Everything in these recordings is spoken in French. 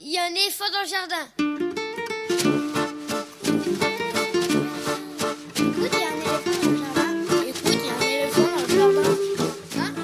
Il y a un éléphant dans le jardin. Hein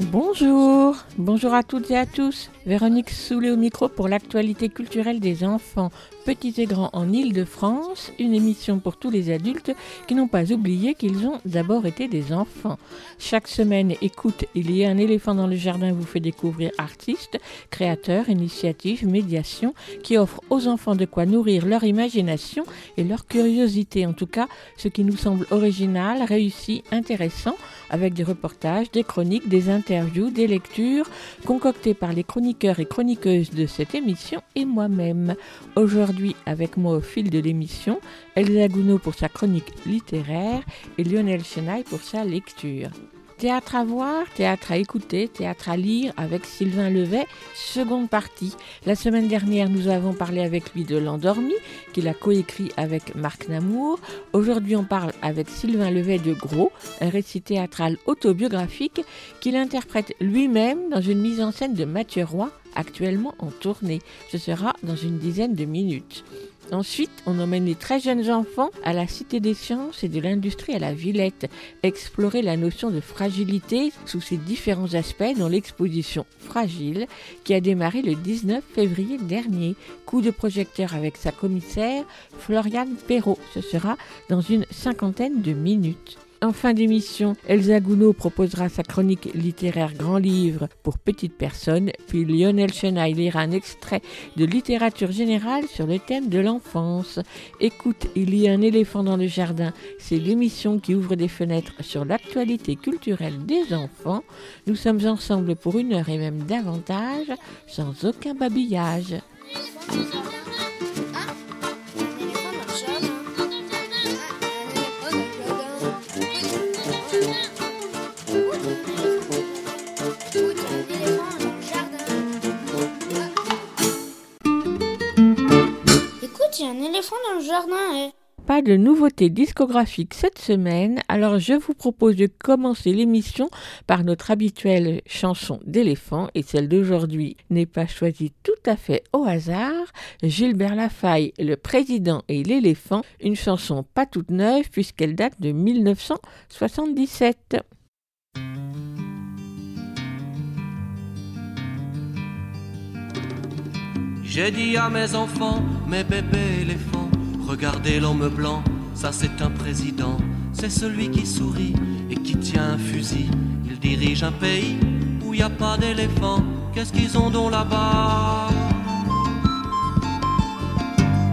Bonjour, bonjour à toutes et à tous. Véronique Soulet au micro pour l'actualité culturelle des enfants, petits et grands en Île-de-France, une émission pour tous les adultes qui n'ont pas oublié qu'ils ont d'abord été des enfants. Chaque semaine, écoute, il y a un éléphant dans le jardin vous fait découvrir artistes, créateurs, initiatives, médiations qui offrent aux enfants de quoi nourrir leur imagination et leur curiosité. En tout cas, ce qui nous semble original, réussi, intéressant, avec des reportages, des chroniques, des interviews, des lectures, concoctées par les chroniqueurs et chroniqueuses de cette émission et moi-même. Aujourd'hui, avec moi au fil de l'émission, Elsa Gounod pour sa chronique littéraire et Lionel Chenaille pour sa lecture. Théâtre à voir, théâtre à écouter, théâtre à lire avec Sylvain Levet, seconde partie. La semaine dernière, nous avons parlé avec lui de L'Endormi, qu'il a coécrit avec Marc Namour. Aujourd'hui, on parle avec Sylvain Levet de Gros, un récit théâtral autobiographique qu'il interprète lui-même dans une mise en scène de Mathieu Roy, actuellement en tournée. Ce sera dans une dizaine de minutes. Ensuite, on emmène les très jeunes enfants à la Cité des sciences et de l'industrie à la Villette, explorer la notion de fragilité sous ses différents aspects dans l'exposition Fragile qui a démarré le 19 février dernier. Coup de projecteur avec sa commissaire Floriane Perrault. Ce sera dans une cinquantaine de minutes. En fin d'émission, Elsa Gounod proposera sa chronique littéraire Grand Livre pour petites personnes, puis Lionel Chenaille lira un extrait de littérature générale sur le thème de l'enfance. Écoute, il y a un éléphant dans le jardin, c'est l'émission qui ouvre des fenêtres sur l'actualité culturelle des enfants. Nous sommes ensemble pour une heure et même davantage, sans aucun babillage. Eh. Pas de nouveautés discographiques cette semaine, alors je vous propose de commencer l'émission par notre habituelle chanson d'éléphant et celle d'aujourd'hui n'est pas choisie tout à fait au hasard. Gilbert Lafaille, le président et l'éléphant, une chanson pas toute neuve puisqu'elle date de 1977. J'ai dit à mes enfants, mes bébés éléphants, regardez l'homme blanc, ça c'est un président. C'est celui qui sourit et qui tient un fusil. Il dirige un pays où il n'y a pas d'éléphants. Qu'est-ce qu'ils ont donc là-bas?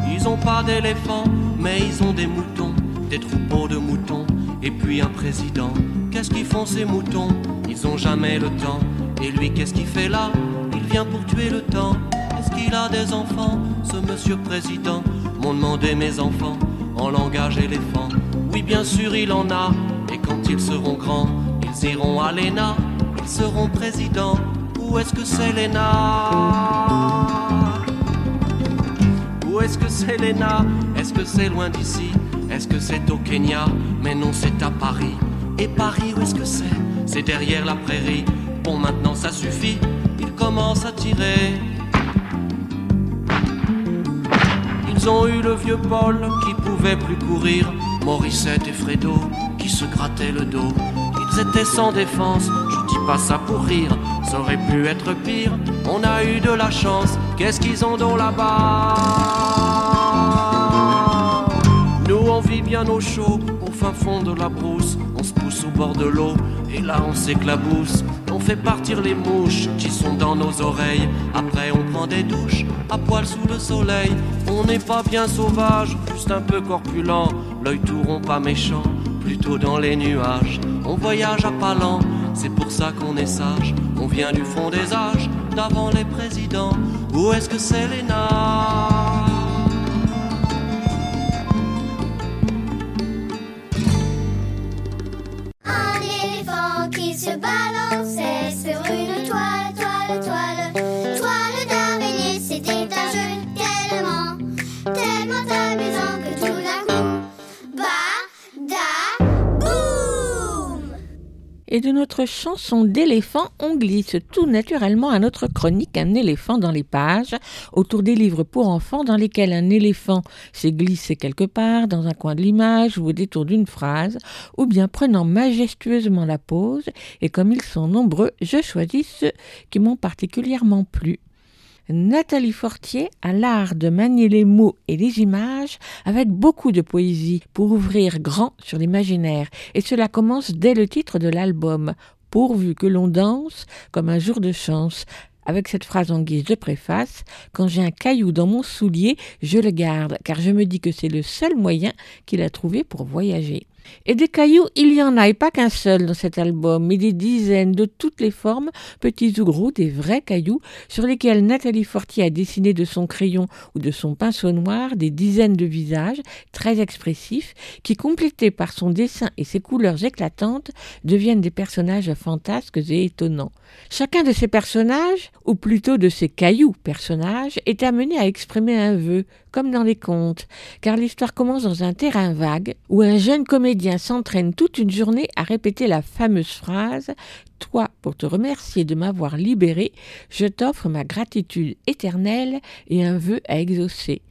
Ils ont pas d'éléphants, mais ils ont des moutons, des troupeaux de moutons, et puis un président. Qu'est-ce qu'ils font ces moutons? Ils ont jamais le temps. Et lui, qu'est-ce qu'il fait là? Il vient pour tuer le temps. Est-ce qu'il a des enfants, ce monsieur président M'ont demandé mes enfants en langage éléphant. Oui, bien sûr, il en a. Et quand ils seront grands, ils iront à l'ENA. Ils seront présidents. Où est-ce que c'est l'ENA? Où est-ce que c'est l'ENA? Est-ce que c'est loin d'ici? Est-ce que c'est au Kenya? Mais non, c'est à Paris. Et Paris, où est-ce que c'est? C'est derrière la prairie. Bon, maintenant ça suffit. Il commence à tirer. Ils ont eu le vieux Paul qui pouvait plus courir, Morissette et Fredo qui se grattaient le dos. Ils étaient sans défense, je dis pas ça pour rire, ça aurait pu être pire. On a eu de la chance, qu'est-ce qu'ils ont donc là-bas? Nous on vit bien au chaud, au fin fond de la brousse, on se pousse au bord de l'eau, et là on s'éclabousse. On fait partir les mouches qui sont dans nos oreilles. Après, on prend des douches à poil sous le soleil. On n'est pas bien sauvage, juste un peu corpulent. L'œil tout rond, pas méchant, plutôt dans les nuages. On voyage à pas lent, c'est pour ça qu'on est sage. On vient du fond des âges, d'avant les présidents. Où est-ce que c'est l'ENA Un Et de notre chanson d'éléphant, on glisse tout naturellement à notre chronique Un éléphant dans les pages, autour des livres pour enfants dans lesquels un éléphant s'est glissé quelque part, dans un coin de l'image ou au détour d'une phrase, ou bien prenant majestueusement la pose, et comme ils sont nombreux, je choisis ceux qui m'ont particulièrement plu. Nathalie Fortier a l'art de manier les mots et les images avec beaucoup de poésie pour ouvrir grand sur l'imaginaire, et cela commence dès le titre de l'album, pourvu que l'on danse comme un jour de chance, avec cette phrase en guise de préface Quand j'ai un caillou dans mon soulier, je le garde, car je me dis que c'est le seul moyen qu'il a trouvé pour voyager. Et des cailloux, il y en a, et pas qu'un seul dans cet album, mais des dizaines de toutes les formes, petits ou gros, des vrais cailloux, sur lesquels Nathalie Fortier a dessiné de son crayon ou de son pinceau noir des dizaines de visages très expressifs, qui, complétés par son dessin et ses couleurs éclatantes, deviennent des personnages fantasques et étonnants. Chacun de ces personnages, ou plutôt de ces cailloux personnages, est amené à exprimer un vœu, comme dans les contes, car l'histoire commence dans un terrain vague où un jeune comédien s'entraîne toute une journée à répéter la fameuse phrase Toi, pour te remercier de m'avoir libéré, je t'offre ma gratitude éternelle et un vœu à exaucer.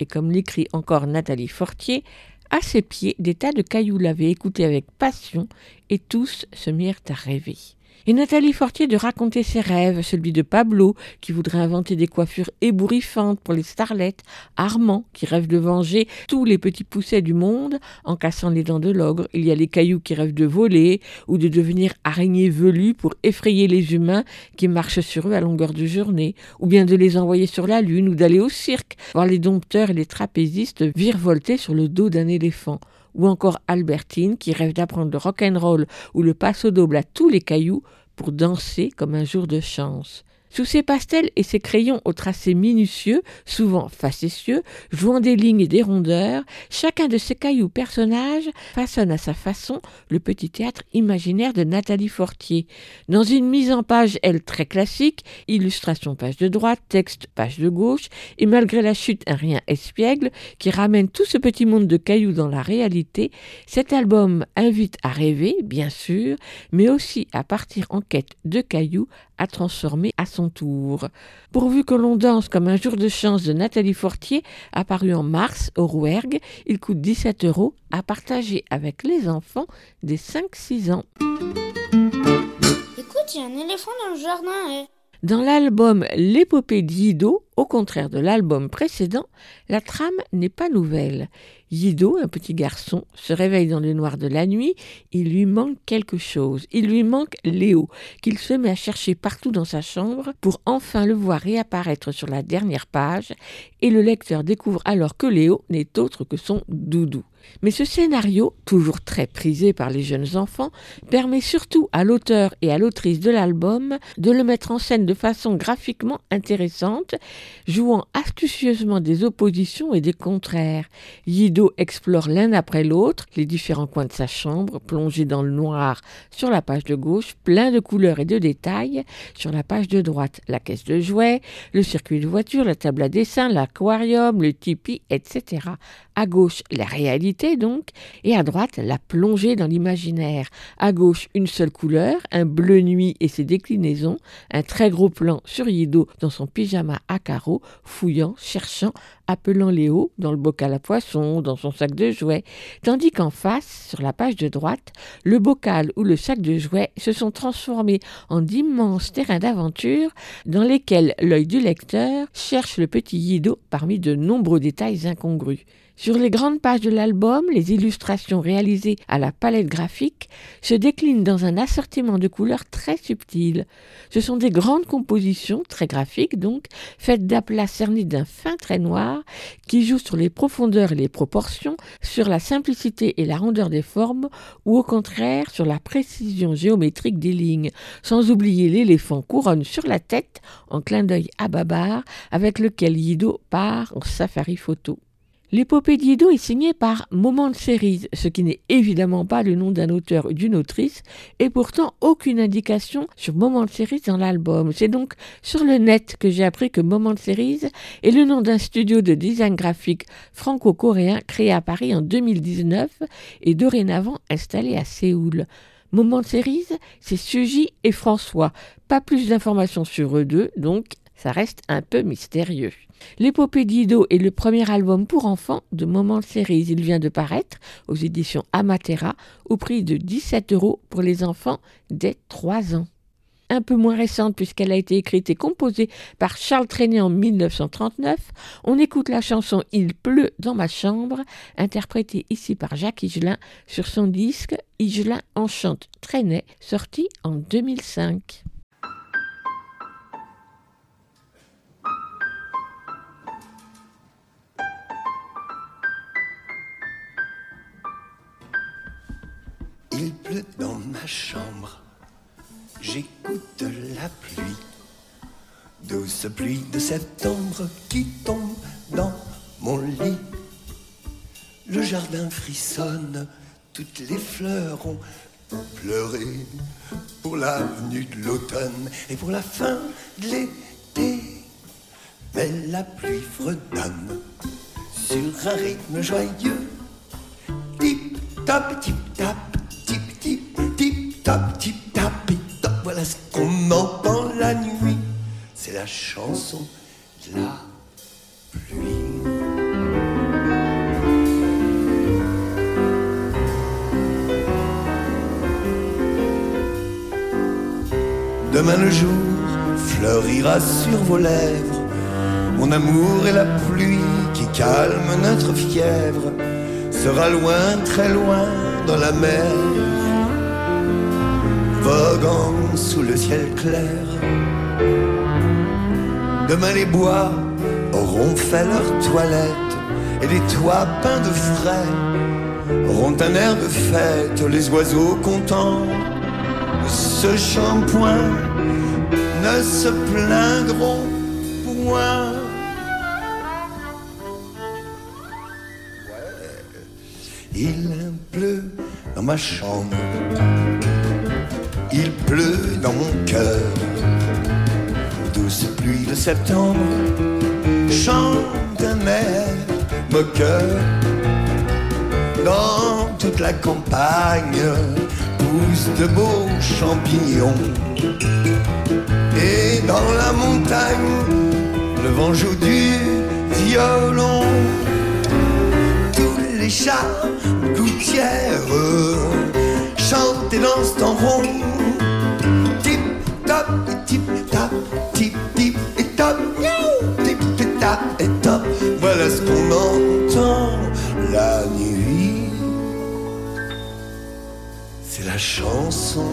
Et comme l'écrit encore Nathalie Fortier, à ses pieds, des tas de cailloux l'avaient écouté avec passion, et tous se mirent à rêver et Nathalie Fortier de raconter ses rêves, celui de Pablo, qui voudrait inventer des coiffures ébouriffantes pour les starlettes, Armand, qui rêve de venger tous les petits poussets du monde en cassant les dents de l'ogre, il y a les cailloux qui rêvent de voler ou de devenir araignées velues pour effrayer les humains qui marchent sur eux à longueur de journée, ou bien de les envoyer sur la lune ou d'aller au cirque, voir les dompteurs et les trapézistes virevolter sur le dos d'un éléphant ou encore Albertine qui rêve d'apprendre le rock'n'roll ou le passo double à tous les cailloux pour danser comme un jour de chance. Sous ses pastels et ses crayons au tracé minutieux, souvent facétieux, jouant des lignes et des rondeurs, chacun de ces cailloux personnages façonne à sa façon le petit théâtre imaginaire de Nathalie Fortier. Dans une mise en page, elle, très classique, illustration page de droite, texte page de gauche, et malgré la chute un rien espiègle qui ramène tout ce petit monde de cailloux dans la réalité, cet album invite à rêver, bien sûr, mais aussi à partir en quête de cailloux à transformer à son tour. Pourvu que l'on danse comme un jour de chance de Nathalie Fortier, apparu en mars au Rouergue, il coûte 17 euros à partager avec les enfants des 5-6 ans. Écoute, il y a un éléphant dans le jardin. eh. Dans l'album L'épopée d'Ido, au contraire de l'album précédent, la trame n'est pas nouvelle. Yido, un petit garçon, se réveille dans le noir de la nuit, il lui manque quelque chose, il lui manque Léo, qu'il se met à chercher partout dans sa chambre pour enfin le voir réapparaître sur la dernière page, et le lecteur découvre alors que Léo n'est autre que son doudou. Mais ce scénario, toujours très prisé par les jeunes enfants, permet surtout à l'auteur et à l'autrice de l'album de le mettre en scène de façon graphiquement intéressante, jouant astucieusement des oppositions et des contraires. Yido explore l'un après l'autre les différents coins de sa chambre, plongé dans le noir sur la page de gauche, plein de couleurs et de détails sur la page de droite, la caisse de jouets, le circuit de voiture, la table à dessin, l'aquarium, le tipi, etc. À gauche, la réalité donc, et à droite, la plongée dans l'imaginaire. À gauche, une seule couleur, un bleu nuit et ses déclinaisons, un très gros plan sur Yido dans son pyjama à carreaux, fouillant, cherchant, appelant Léo dans le bocal à poisson, dans son sac de jouets, tandis qu'en face, sur la page de droite, le bocal ou le sac de jouets se sont transformés en d'immenses terrains d'aventure dans lesquels l'œil du lecteur cherche le petit Yido parmi de nombreux détails incongrus. Sur les grandes pages de l'album, les illustrations réalisées à la palette graphique se déclinent dans un assortiment de couleurs très subtil. Ce sont des grandes compositions, très graphiques donc, faites d'aplats cernés d'un fin trait noir qui jouent sur les profondeurs et les proportions, sur la simplicité et la rondeur des formes, ou au contraire sur la précision géométrique des lignes, sans oublier l'éléphant couronne sur la tête en clin d'œil à Babar avec lequel Yido part en safari photo. L'épopée d'Ido est signée par Moment de Cerise, ce qui n'est évidemment pas le nom d'un auteur ou d'une autrice, et pourtant aucune indication sur Moment de Cerise dans l'album. C'est donc sur le net que j'ai appris que Moment de Cerise est le nom d'un studio de design graphique franco-coréen créé à Paris en 2019 et dorénavant installé à Séoul. Moment de cerise, c'est Suzy et François. Pas plus d'informations sur eux deux, donc ça reste un peu mystérieux. L'épopée d'Ido est le premier album pour enfants de Moment cerise. Il vient de paraître aux éditions Amatera au prix de 17 euros pour les enfants dès 3 ans un peu moins récente puisqu'elle a été écrite et composée par Charles Trenet en 1939, on écoute la chanson Il pleut dans ma chambre, interprétée ici par Jacques Higelin sur son disque Higelin enchante Trenet, sorti en 2005. Dans ma chambre j'écoute la pluie, douce pluie de septembre qui tombe dans mon lit. Le jardin frissonne, toutes les fleurs ont pleuré pour l'avenue de l'automne et pour la fin de l'été. Mais la pluie fredonne sur un rythme joyeux. Tip top, ce qu'on entend la nuit. C'est la chanson de la pluie. Demain le jour fleurira sur vos lèvres. Mon amour et la pluie qui calme notre fièvre sera loin, très loin dans la mer voguant sous le ciel clair. Demain les bois auront fait leur toilette et les toits peints de frais auront un air de fête. Les oiseaux contents ce shampoing ne se plaindront point. Il pleut dans ma chambre il pleut dans mon cœur. Douce pluie de septembre chante un air moqueur. Dans toute la campagne poussent de beaux champignons. Et dans la montagne, le vent joue du violon. Tous les chats gouttières et dansent en rond top, tip tap, tip tip et top, tip tip tap et top. Voilà ce qu'on entend la nuit. C'est la chanson.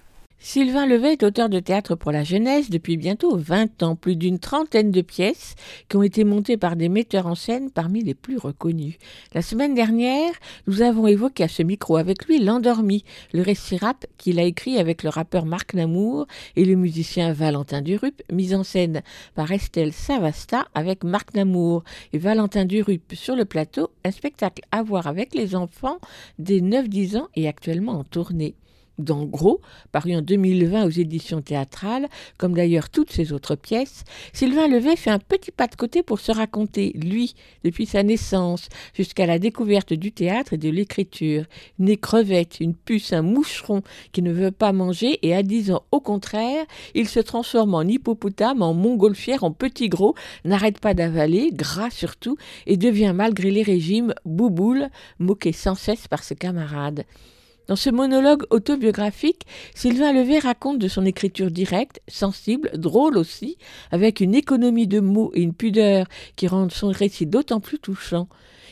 Sylvain Levet est auteur de théâtre pour la jeunesse depuis bientôt 20 ans, plus d'une trentaine de pièces qui ont été montées par des metteurs en scène parmi les plus reconnus. La semaine dernière, nous avons évoqué à ce micro avec lui L'Endormi, le récit rap qu'il a écrit avec le rappeur Marc Namour et le musicien Valentin Durup, mis en scène par Estelle Savasta avec Marc Namour. Et Valentin Durup sur le plateau, un spectacle à voir avec les enfants des 9-10 ans et actuellement en tournée dans Gros, paru en 2020 aux éditions théâtrales, comme d'ailleurs toutes ses autres pièces, Sylvain Levet fait un petit pas de côté pour se raconter, lui, depuis sa naissance, jusqu'à la découverte du théâtre et de l'écriture. Né crevette, une puce, un moucheron qui ne veut pas manger et à 10 ans, au contraire, il se transforme en hippopotame, en montgolfière, en petit gros, n'arrête pas d'avaler, gras surtout, et devient malgré les régimes bouboule, moqué sans cesse par ses camarades. Dans ce monologue autobiographique, Sylvain Levet raconte de son écriture directe, sensible, drôle aussi, avec une économie de mots et une pudeur qui rendent son récit d'autant plus touchant.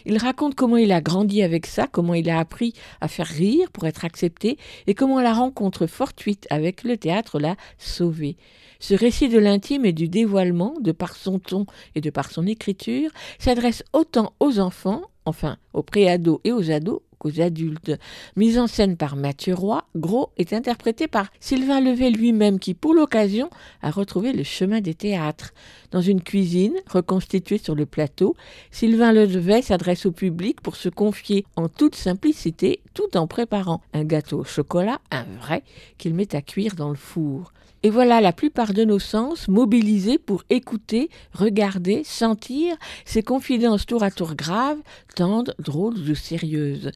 Il raconte comment il a grandi avec ça, comment il a appris à faire rire pour être accepté et comment la rencontre fortuite avec le théâtre l'a sauvé. Ce récit de l'intime et du dévoilement, de par son ton et de par son écriture, s'adresse autant aux enfants, enfin aux préados et aux ados, qu'aux adultes. Mise en scène par Mathieu Roy, Gros est interprété par Sylvain Levet lui-même qui, pour l'occasion, a retrouvé le chemin des théâtres. Dans une cuisine reconstituée sur le plateau, Sylvain Levet s'adresse au public pour se confier en toute simplicité tout en préparant un gâteau au chocolat, un vrai, qu'il met à cuire dans le four. Et voilà la plupart de nos sens mobilisés pour écouter, regarder, sentir ces confidences tour à tour graves, tendres, drôles ou sérieuses.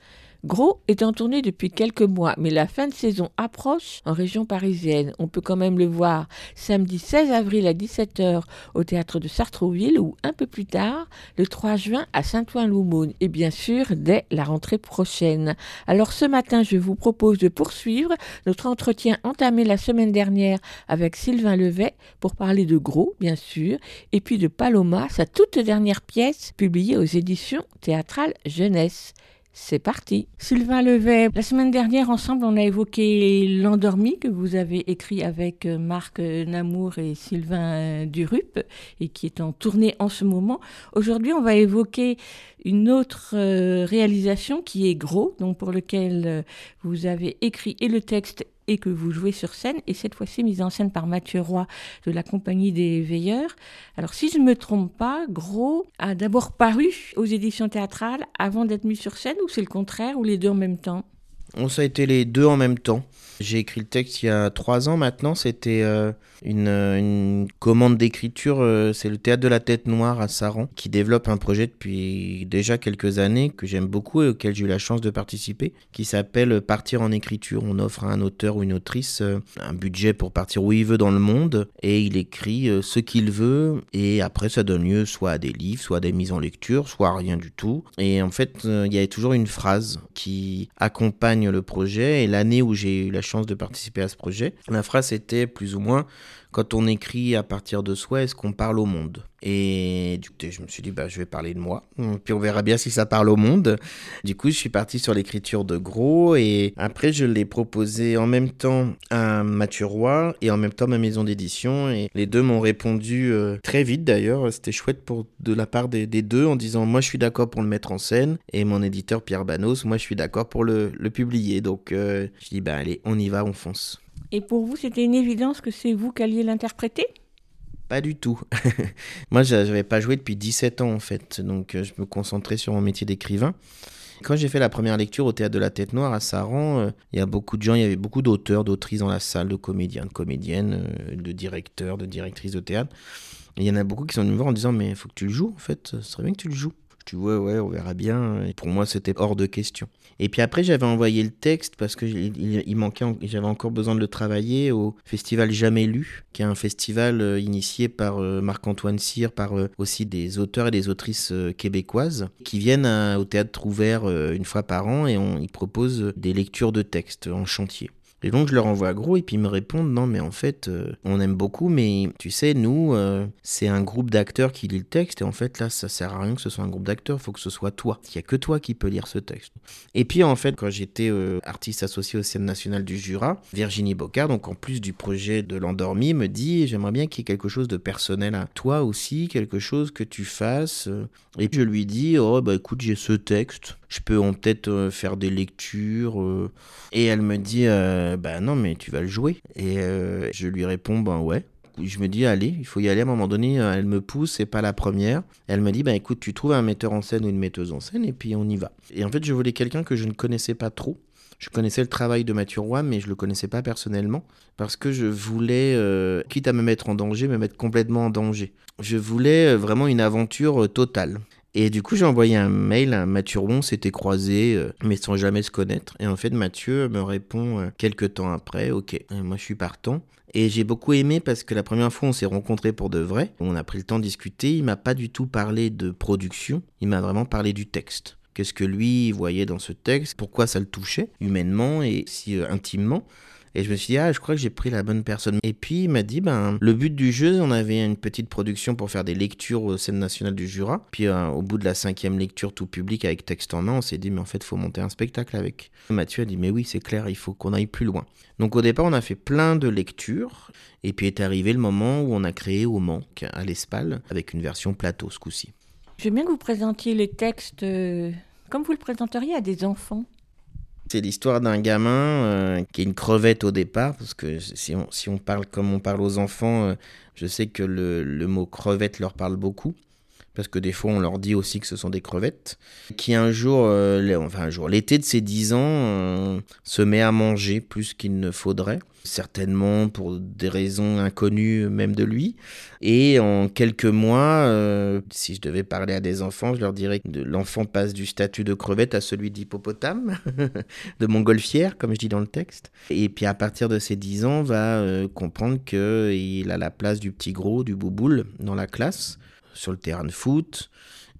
Gros est en tournée depuis quelques mois, mais la fin de saison approche en région parisienne. On peut quand même le voir samedi 16 avril à 17h au théâtre de Sartrouville ou un peu plus tard, le 3 juin à Saint-Ouen-l'Aumône et bien sûr dès la rentrée prochaine. Alors ce matin, je vous propose de poursuivre notre entretien entamé la semaine dernière avec Sylvain Levet pour parler de Gros, bien sûr, et puis de Paloma, sa toute dernière pièce publiée aux éditions théâtrales Jeunesse. C'est parti. Sylvain Levet, la semaine dernière, ensemble, on a évoqué L'endormi que vous avez écrit avec euh, Marc euh, Namour et Sylvain euh, Durup et qui est en tournée en ce moment. Aujourd'hui, on va évoquer une autre réalisation qui est Gros, donc pour lequel vous avez écrit et le texte et que vous jouez sur scène, et cette fois-ci mise en scène par Mathieu Roy de la Compagnie des Veilleurs. Alors si je ne me trompe pas, Gros a d'abord paru aux éditions théâtrales avant d'être mis sur scène, ou c'est le contraire, ou les deux en même temps? On ça a été les deux en même temps. J'ai écrit le texte il y a trois ans maintenant. C'était euh, une, une, commande d'écriture. Euh, c'est le Théâtre de la Tête Noire à Saran qui développe un projet depuis déjà quelques années que j'aime beaucoup et auquel j'ai eu la chance de participer, qui s'appelle Partir en écriture. On offre à un auteur ou une autrice euh, un budget pour partir où il veut dans le monde et il écrit ce qu'il veut et après ça donne lieu soit à des livres, soit à des mises en lecture, soit à rien du tout. Et en fait, il y a toujours une phrase qui accompagne le projet et l'année où j'ai eu la chance de participer à ce projet. La phrase était plus ou moins quand on écrit à partir de soi, est-ce qu'on parle au monde? Et du coup, je me suis dit, bah, je vais parler de moi. Puis on verra bien si ça parle au monde. Du coup, je suis parti sur l'écriture de Gros. Et après, je l'ai proposé en même temps à Mathieu Roy et en même temps à ma maison d'édition. Et les deux m'ont répondu euh, très vite d'ailleurs. C'était chouette pour, de la part des, deux en disant, moi, je suis d'accord pour le mettre en scène. Et mon éditeur Pierre Banos, moi, je suis d'accord pour le, le, publier. Donc, euh, je dis, bah, allez, on y va, on fonce. Et pour vous, c'était une évidence que c'est vous qui alliez l'interpréter? Pas du tout. Moi, je n'avais pas joué depuis 17 ans en fait, donc euh, je me concentrais sur mon métier d'écrivain. Quand j'ai fait la première lecture au théâtre de la Tête Noire à Saran, euh, il y a beaucoup de gens, il y avait beaucoup d'auteurs, d'autrices dans la salle, de comédiens, de comédiennes, euh, de directeurs, de directrices de théâtre. Il y en a beaucoup qui sont venus me voir en disant Mais il faut que tu le joues en fait, ce serait bien que tu le joues. Tu vois, ouais, on verra bien. Et pour moi, c'était hors de question. Et puis après, j'avais envoyé le texte parce que il, manquait, j'avais encore besoin de le travailler au festival Jamais Lu, qui est un festival euh, initié par euh, Marc-Antoine Cyr, par euh, aussi des auteurs et des autrices québécoises, qui viennent au théâtre ouvert une fois par an et on, ils proposent des lectures de textes en chantier. Et donc je leur envoie gros et puis ils me répondent non mais en fait euh, on aime beaucoup mais tu sais nous euh, c'est un groupe d'acteurs qui lit le texte et en fait là ça sert à rien que ce soit un groupe d'acteurs, faut que ce soit toi. Il y a que toi qui peux lire ce texte. Et puis en fait quand j'étais euh, artiste associé au Scène nationale du Jura, Virginie Bocard donc en plus du projet de l'endormi me dit j'aimerais bien qu'il y ait quelque chose de personnel à toi aussi, quelque chose que tu fasses et je lui dis oh bah écoute j'ai ce texte je peux peut-être euh, faire des lectures. Et elle me dit, euh, bah non, mais tu vas le jouer. Et je lui réponds, ben ouais. Je me dis, allez, il faut y aller à un moment donné. Elle me pousse, c'est pas la première. Elle me dit, bah écoute, tu trouves un metteur en scène ou une metteuse en scène, et puis on y va. Et en fait, je voulais quelqu'un que je ne connaissais pas trop. Je connaissais le travail de Mathieu Roy, mais je le connaissais pas personnellement parce que je voulais, quitte à me mettre en danger, me mettre complètement en danger. Je voulais vraiment une aventure totale. Et du coup, j'ai envoyé un mail à Mathieu Roux, s'était croisé, euh, mais sans jamais se connaître. Et en fait, Mathieu me répond euh, quelques temps après, ok, moi je suis partant. Et j'ai beaucoup aimé parce que la première fois on s'est rencontrés pour de vrai, on a pris le temps de discuter, il m'a pas du tout parlé de production, il m'a vraiment parlé du texte. qu'est-ce que lui voyait dans ce texte, pourquoi ça le touchait humainement et si euh, intimement? Et je me suis dit, ah, je crois que j'ai pris la bonne personne. Et puis il m'a dit, ben, le but du jeu, on avait une petite production pour faire des lectures au scène nationale du Jura. Puis euh, au bout de la cinquième lecture, tout public avec texte en main, on s'est dit, mais en fait, faut monter un spectacle avec. Mathieu a dit, mais oui, c'est clair, il faut qu'on aille plus loin. Donc au départ, on a fait plein de lectures. Et puis est arrivé le moment où on a créé Au Manque à l'Espal avec une version plateau ce coup-ci. Je veux bien que vous présentiez les textes euh, comme vous le présenteriez à des enfants. C'est l'histoire d'un gamin euh, qui est une crevette au départ, parce que si on, si on parle comme on parle aux enfants, euh, je sais que le, le, mot crevette leur parle beaucoup, parce que des fois on leur dit aussi que ce sont des crevettes, qui un jour, euh, enfin un jour, l'été de ses 10 ans, euh, se met à manger plus qu'il ne faudrait, certainement pour des raisons inconnues même de lui, et en quelques mois, euh, si je devais parler à des enfants, je leur dirais que l'enfant passe du statut de crevette à celui d'hippopotame, de montgolfière, comme je dis dans le texte, et puis à partir de ses 10 ans, va comprendre qu'il a la place du petit gros, du bouboule dans la classe, sur le terrain de foot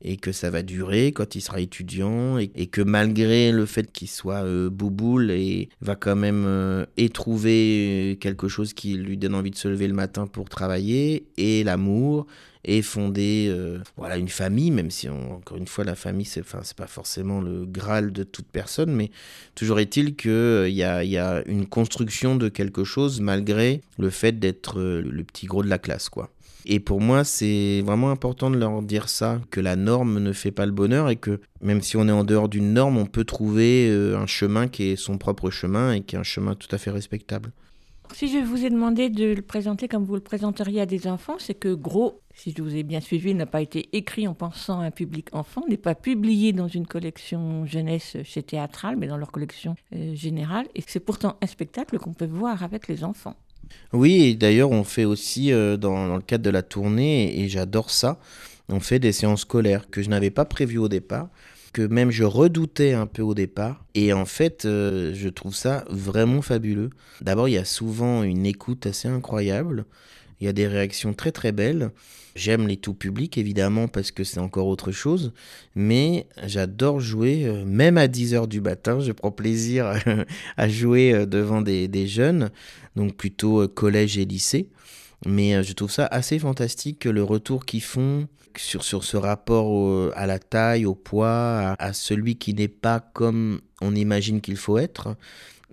et que ça va durer quand il sera étudiant et, et que malgré le fait qu'il soit euh, bouboule et va quand même euh, éprouver quelque chose qui lui donne envie de se lever le matin pour travailler et l'amour et fonder euh, voilà une famille même si encore une fois la famille c'est enfin c'est pas forcément le graal de toute personne mais toujours est-il que il y, a, y a une construction de quelque chose malgré le fait d'être le petit gros de la classe quoi et pour moi, c'est vraiment important de leur dire ça, que la norme ne fait pas le bonheur et que même si on est en dehors d'une norme, on peut trouver euh, un chemin qui est son propre chemin et qui est un chemin tout à fait respectable. Si je vous ai demandé de le présenter comme vous le présenteriez à des enfants, c'est que Gros, si je vous ai bien suivi, n'a pas été écrit en pensant à un public enfant, n'est pas publié dans une collection jeunesse chez Théâtral, mais dans leur collection euh, générale, et c'est pourtant un spectacle qu'on peut voir avec les enfants. Oui, d'ailleurs, on fait aussi, euh, dans, le cadre de la tournée, et, et j'adore ça, on fait des séances scolaires que je n'avais pas prévues au départ, que même je redoutais un peu au départ. Et en fait, euh, je trouve ça vraiment fabuleux. D'abord, il y a souvent une écoute assez incroyable. Il y a des réactions très très belles. J'aime les tout publics évidemment parce que c'est encore autre chose, mais j'adore jouer, euh, même à 10h du matin, je prends plaisir à jouer euh, devant des, jeunes, donc plutôt euh, collège et lycée. Mais je trouve ça assez fantastique le retour qu'ils font sur, ce rapport à la taille, au poids, à celui qui n'est pas comme on imagine qu'il faut être.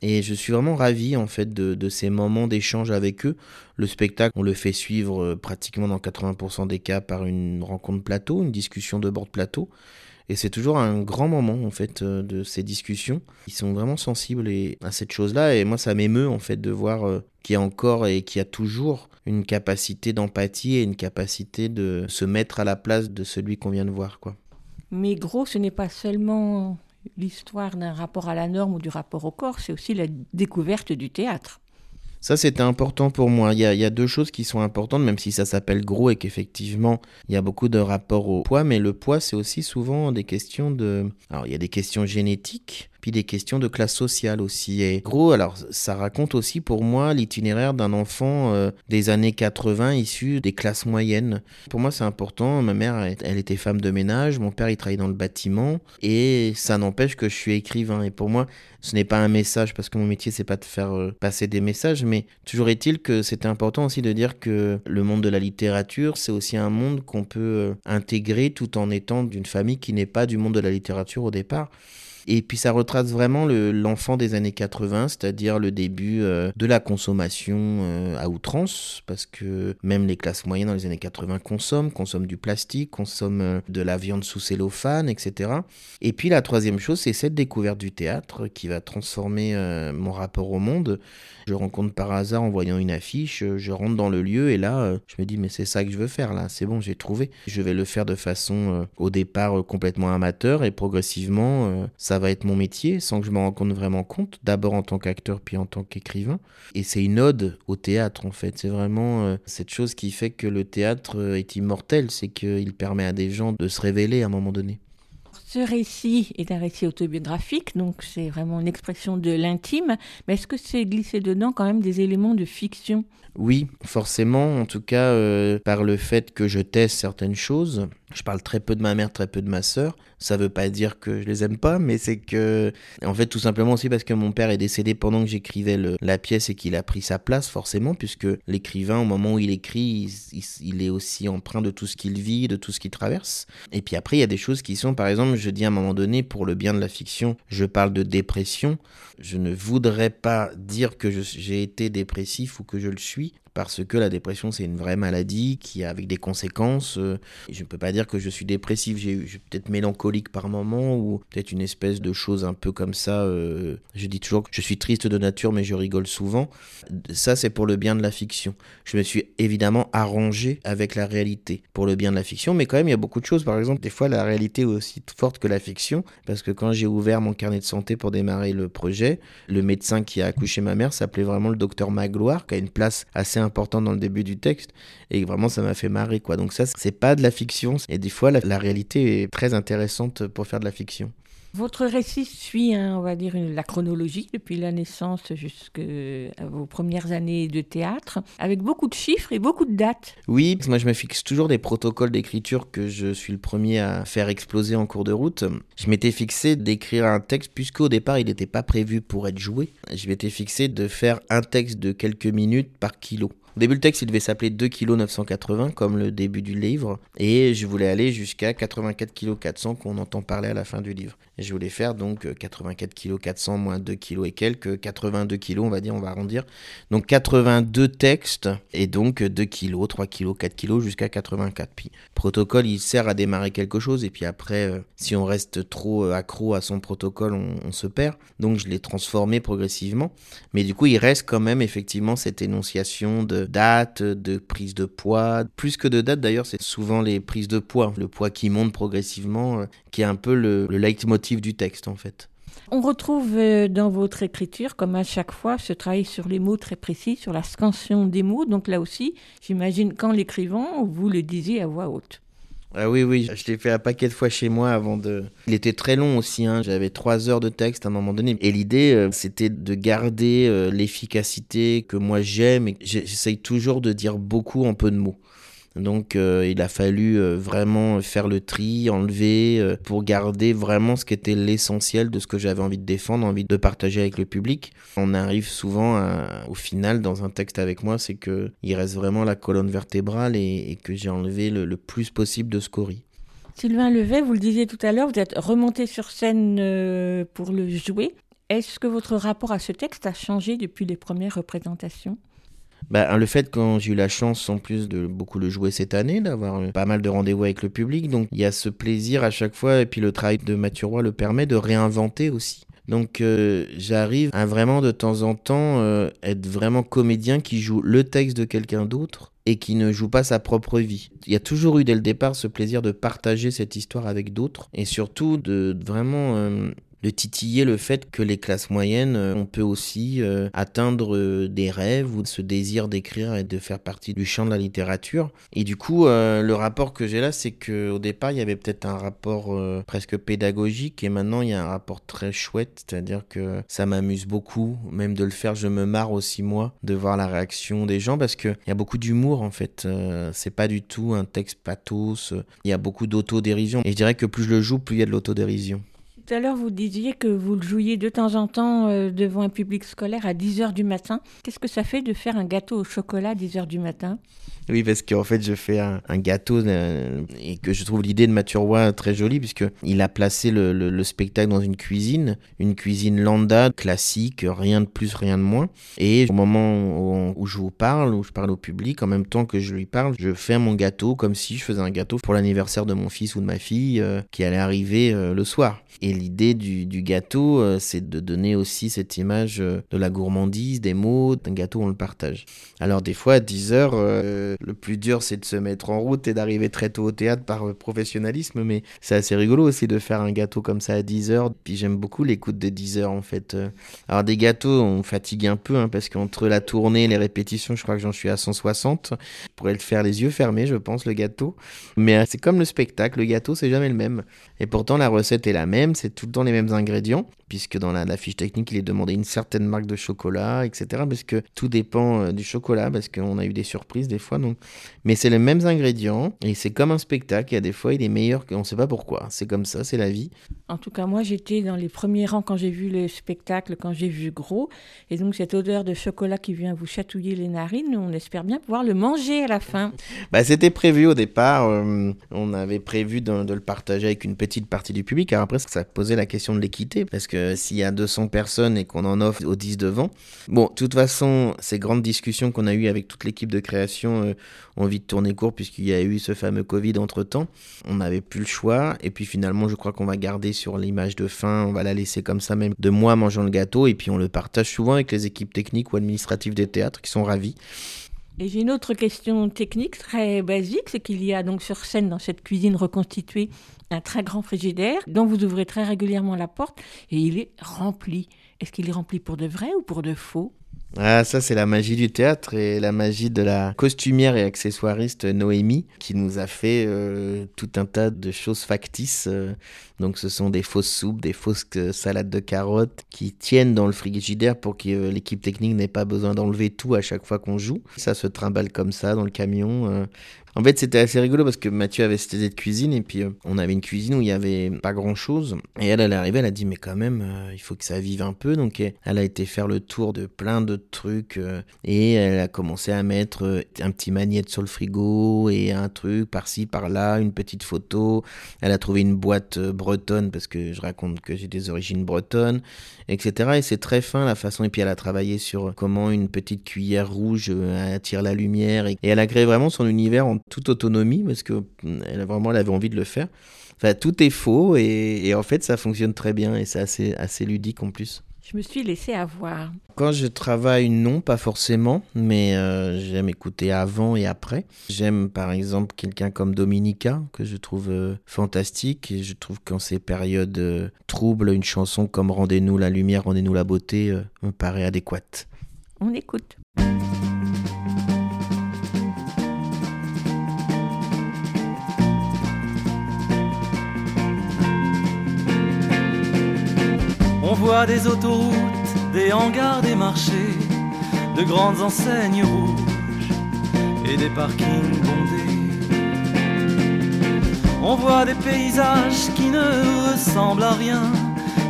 Et je suis vraiment ravi en fait de, ces moments d'échange avec eux. Le spectacle, on le fait suivre pratiquement dans 80% des cas par une rencontre plateau, une discussion de bord de plateau. Et c'est toujours un grand moment en fait de ces discussions. Ils sont vraiment sensibles à cette chose-là et moi ça m'émeut en fait de voir qu'il y a encore et qu'il y a toujours une capacité d'empathie et une capacité de se mettre à la place de celui qu'on vient de voir quoi. Mais gros, ce n'est pas seulement l'histoire d'un rapport à la norme ou du rapport au corps, c'est aussi la découverte du théâtre. Ça, c'était important pour moi. Il y, a, il y, a, deux choses qui sont importantes, même si ça s'appelle gros et qu'effectivement, il y a beaucoup de rapports au poids, mais le poids, c'est aussi souvent des questions de... Alors, il y a des questions génétiques, puis des questions de classe sociale aussi. Et gros, alors ça raconte aussi pour moi l'itinéraire d'un enfant euh, des années 80 issu des classes moyennes. Pour moi, c'est important. Ma mère, elle, était femme de ménage, mon père, il travaillait dans le bâtiment, et ça n'empêche que je suis écrivain. Et pour moi, ce n'est pas un message, parce que mon métier, c'est pas de faire euh, passer des messages, mais toujours est-il que c'était important aussi de dire que le monde de la littérature, c'est aussi un monde qu'on peut euh, intégrer tout en étant d'une famille qui n'est pas du monde de la littérature au départ. Et puis ça retrace vraiment l'enfant le, des années 80, c'est-à-dire le début euh, de la consommation euh, à outrance, parce que même les classes moyennes dans les années 80 consomment, consomment du plastique, consomment euh, de la viande sous cellophane, etc. Et puis la troisième chose, c'est cette découverte du théâtre qui va transformer mon rapport au monde. Je rencontre par hasard en voyant une affiche, je rentre dans le lieu et là, euh, je me dis mais c'est ça que je veux faire là, c'est bon, j'ai trouvé. Je vais le faire de façon euh, au départ complètement amateur et progressivement ça va être mon métier sans que je me rende vraiment compte, d'abord en tant qu'acteur puis en tant qu'écrivain. Et c'est une ode au théâtre en fait, c'est vraiment euh, cette chose qui fait que le théâtre est immortel, c'est qu'il permet à des gens de se révéler à un moment donné. Ce récit est un récit autobiographique, donc c'est vraiment une expression de l'intime, mais est-ce que c'est glissé dedans quand même des éléments de fiction? Oui, forcément, en tout cas euh, par le fait que je teste certaines choses. Je parle très peu de ma mère, très peu de ma sœur. Ça veut pas dire que je les aime pas, mais c'est que, en fait, tout simplement aussi parce que mon père est décédé pendant que j'écrivais la pièce et qu'il a pris sa place, forcément, puisque l'écrivain, au moment où il écrit, il, il- il est aussi empreint de tout ce qu'il vit, de tout ce qu'il traverse. Et puis après, il y a des choses qui sont, par exemple, je dis à un moment donné, pour le bien de la fiction, je parle de dépression. Je ne voudrais pas dire que j'ai été dépressif ou que je le suis, parce que la dépression, c'est une vraie maladie qui a avec des conséquences. euh, je ne peux pas dire que je suis dépressif, j'ai peut-être mélancolique par moment ou peut-être une espèce de chose un peu comme ça. euh, je dis toujours que je suis triste de nature, mais je rigole souvent. Ça, c'est pour le bien de la fiction. Je me suis évidemment arrangé avec la réalité pour le bien de la fiction, mais quand même, il y a beaucoup de choses. Par exemple, des fois, la réalité est aussi forte que la fiction, parce que quand j'ai ouvert mon carnet de santé pour démarrer le projet, le médecin qui a accouché ma mère s'appelait vraiment le docteur Magloire, qui a une place assez importante dans le début du texte, et vraiment, ça m'a fait marrer, quoi. Donc ça, c'est pas de la fiction, et des fois, la réalité est très intéressante pour faire de la fiction. Votre récit suit, hein, on va dire, la chronologie depuis la naissance jusqu'à vos premières années de théâtre, avec beaucoup de chiffres et beaucoup de dates. Oui, moi je me fixe toujours des protocoles d'écriture que je suis le premier à faire exploser en cours de route. Je m'étais fixé d'écrire un texte, puisqu'au départ il n'était pas prévu pour être joué. Je m'étais fixé de faire un texte de quelques minutes par kilo. Au début, le texte, il devait s'appeler 2 kg 980, comme le début du livre. Et je voulais aller jusqu'à 84 kg 400 qu'on entend parler à la fin du livre. Et je voulais faire donc euh, 84 kg 400 moins 2 kg et quelques, 82 kg, on va dire, on va arrondir. Donc 82 textes, et donc 2 kg, 3 kg, 4 kg, jusqu'à 84. Puis, protocole, il sert à démarrer quelque chose, et puis après, euh, si on reste trop euh, accro à son protocole, on se perd. Donc je l'ai transformé progressivement. Mais du coup, il reste quand même effectivement cette énonciation de date, de prise de poids. Plus que de date, d'ailleurs, c'est souvent les prises de poids, le poids qui monte progressivement, euh, qui est un peu le, le leitmotiv du texte en fait. On retrouve euh, dans votre écriture, comme à chaque fois, ce travail sur les mots très précis, sur la scansion des mots. Donc là aussi, j'imagine qu'en l'écrivant, vous le disiez à voix haute. Ah oui, oui, je l'ai fait un paquet de fois chez moi avant de... Il était très long aussi, hein. j'avais trois heures de texte à un moment donné. Et l'idée, euh, c'était de garder euh, l'efficacité que moi j'aime. J'essaye toujours de dire beaucoup en peu de mots. Donc euh, il a fallu euh, vraiment faire le tri, enlever, euh, pour garder vraiment ce qui était l'essentiel de ce que j'avais envie de défendre, envie de partager avec le public. On arrive souvent au final dans un texte avec moi, c'est que il reste vraiment la colonne vertébrale et, que j'ai enlevé le, le plus possible de scorie. Sylvain Levet, vous le disiez tout à l'heure, vous êtes remonté sur scène pour le jouer. Est-ce que votre rapport à ce texte a changé depuis les premières représentations? Bah, le fait quand j'ai eu la chance en plus de beaucoup le jouer cette année, d'avoir euh, pas mal de rendez-vous avec le public, donc il y a ce plaisir à chaque fois, et puis le travail de Mathieu Roy le permet de réinventer aussi. Donc euh, j'arrive à vraiment de temps en temps euh, être vraiment comédien qui joue le texte de quelqu'un d'autre et qui ne joue pas sa propre vie. Il y a toujours eu dès le départ ce plaisir de partager cette histoire avec d'autres et surtout de vraiment de titiller le fait que les classes moyennes, euh, on peut aussi euh, atteindre euh, des rêves ou ce désir d'écrire et de faire partie du champ de la littérature. Et du coup, le rapport que j'ai là, c'est que au départ, il y avait peut-être un rapport presque pédagogique et maintenant il y a un rapport très chouette, c'est-à-dire que ça m'amuse beaucoup, même de le faire, je me marre aussi moi de voir la réaction des gens parce que il y a beaucoup d'humour en fait. C'est pas du tout un texte pathos. Il y a beaucoup d'autodérision et je dirais que plus je le joue, plus il y a de l'autodérision. Tout à l'heure, vous disiez que vous le jouiez de temps en temps euh, devant un public scolaire à 10h du matin. Qu'est-ce que ça fait de faire un gâteau au chocolat à 10h du matin? Oui, parce qu'en fait, je fais un, un gâteau euh, et que je trouve l'idée de Mathieu Roy très jolie, puisqu'il a placé le, le- le spectacle dans une cuisine, une cuisine lambda, classique, rien de plus, rien de moins. Et au moment où, je vous parle, où je parle au public, en même temps que je lui parle, je fais mon gâteau comme si je faisais un gâteau pour l'anniversaire de mon fils ou de ma fille euh, qui allait arriver le soir. Et l'idée du, gâteau, euh, c'est de donner aussi cette image euh, de la gourmandise, des mots, d'un gâteau, on le partage. Alors des fois, à 10 heures, euh, le plus dur, c'est de se mettre en route et d'arriver très tôt au théâtre par professionnalisme, mais c'est assez rigolo aussi de faire un gâteau comme ça à 10 heures. Puis j'aime beaucoup l'écoute de 10 heures en fait. Alors des gâteaux, on fatigue un peu, hein, parce qu'entre la tournée et les répétitions, je crois que j'en suis à 160. Je pourrais le faire les yeux fermés, je pense, le gâteau. Mais c'est comme le spectacle, le gâteau, c'est jamais le même. Et pourtant, la recette est la même, c'est tout le temps les mêmes ingrédients, puisque dans la, la fiche technique, il est demandé une certaine marque de chocolat, etc. Parce que tout dépend euh, du chocolat, parce qu'on a eu des surprises des fois. Donc... Mais c'est les mêmes ingrédients, et c'est comme un spectacle. Il y a des fois, il est meilleur qu'on ne sait pas pourquoi. C'est comme ça, c'est la vie. En tout cas, moi, j'étais dans les premiers rangs quand j'ai vu le spectacle, quand j'ai vu Gros. Et donc, cette odeur de chocolat qui vient vous chatouiller les narines, on espère bien pouvoir le manger à la fin. Bah, c'était prévu au départ. euh, on avait prévu de, de le partager avec une petite partie du public. Alors après, ça posait la question de l'équité. Parce que s'il y a 200 personnes et qu'on en offre aux 10 devant. Bon, de toute façon, ces grandes discussions qu'on a eues avec toute l'équipe de création euh, ont vite tourné court puisqu'il y a eu ce fameux Covid entre temps. On n'avait plus le choix. Et puis finalement, je crois qu'on va garder sur l'image de fin. On va la laisser comme ça même de moi mangeant le gâteau. Et puis on le partage souvent avec les équipes techniques ou administratives des théâtres qui sont ravis. Et j'ai une autre question technique très basique, c'est qu'il y a donc sur scène dans cette cuisine reconstituée un très grand frigidaire dont vous ouvrez très régulièrement la porte et il est rempli. Est-ce qu'il est rempli pour de vrai ou pour de faux? Ah, ça, c'est la magie du théâtre et la magie de la costumière et accessoiriste Noémie qui nous a fait euh, tout un tas de choses factices. euh. donc, ce sont des fausses soupes, des fausses euh, salades de carottes qui tiennent dans le frigidaire pour que l'équipe technique n'ait pas besoin d'enlever tout à chaque fois qu'on joue. Ça se trimballe comme ça dans le camion. Euh. En fait, c'était assez rigolo parce que Mathieu avait cette idée de cuisine et puis euh, on avait une cuisine où il y avait pas grand chose. Et elle, elle est arrivée, elle a dit mais quand même, euh, il faut que ça vive un peu. Donc elle elle a été faire le tour de plein de trucs euh, et elle a commencé à mettre euh, un petit magnète sur le frigo et un truc par-ci par-là, une petite photo. Elle a trouvé une boîte euh, bretonne parce que je raconte que j'ai des origines bretonnes, etc. Et c'est très fin la façon. Et puis elle a travaillé sur comment une petite cuillère rouge euh, attire la lumière et, et elle a créé vraiment son univers en toute autonomie parce que mm, elle a vraiment elle avait envie de le faire. Enfin, tout est faux et, et en fait ça fonctionne très bien et c'est assez, assez ludique en plus. Je me suis laissé avoir. Quand je travaille, non, pas forcément, mais euh, j'aime écouter avant et après. J'aime par exemple quelqu'un comme Dominica, que je trouve euh, fantastique, et je trouve qu'en ces périodes euh, troubles, une chanson comme Rendez-nous la lumière, rendez-nous la beauté me paraît adéquate. On écoute. Voit des autoroutes, des hangars, des marchés, de grandes enseignes rouges et des parkings bondés. On voit des paysages qui ne ressemblent à rien,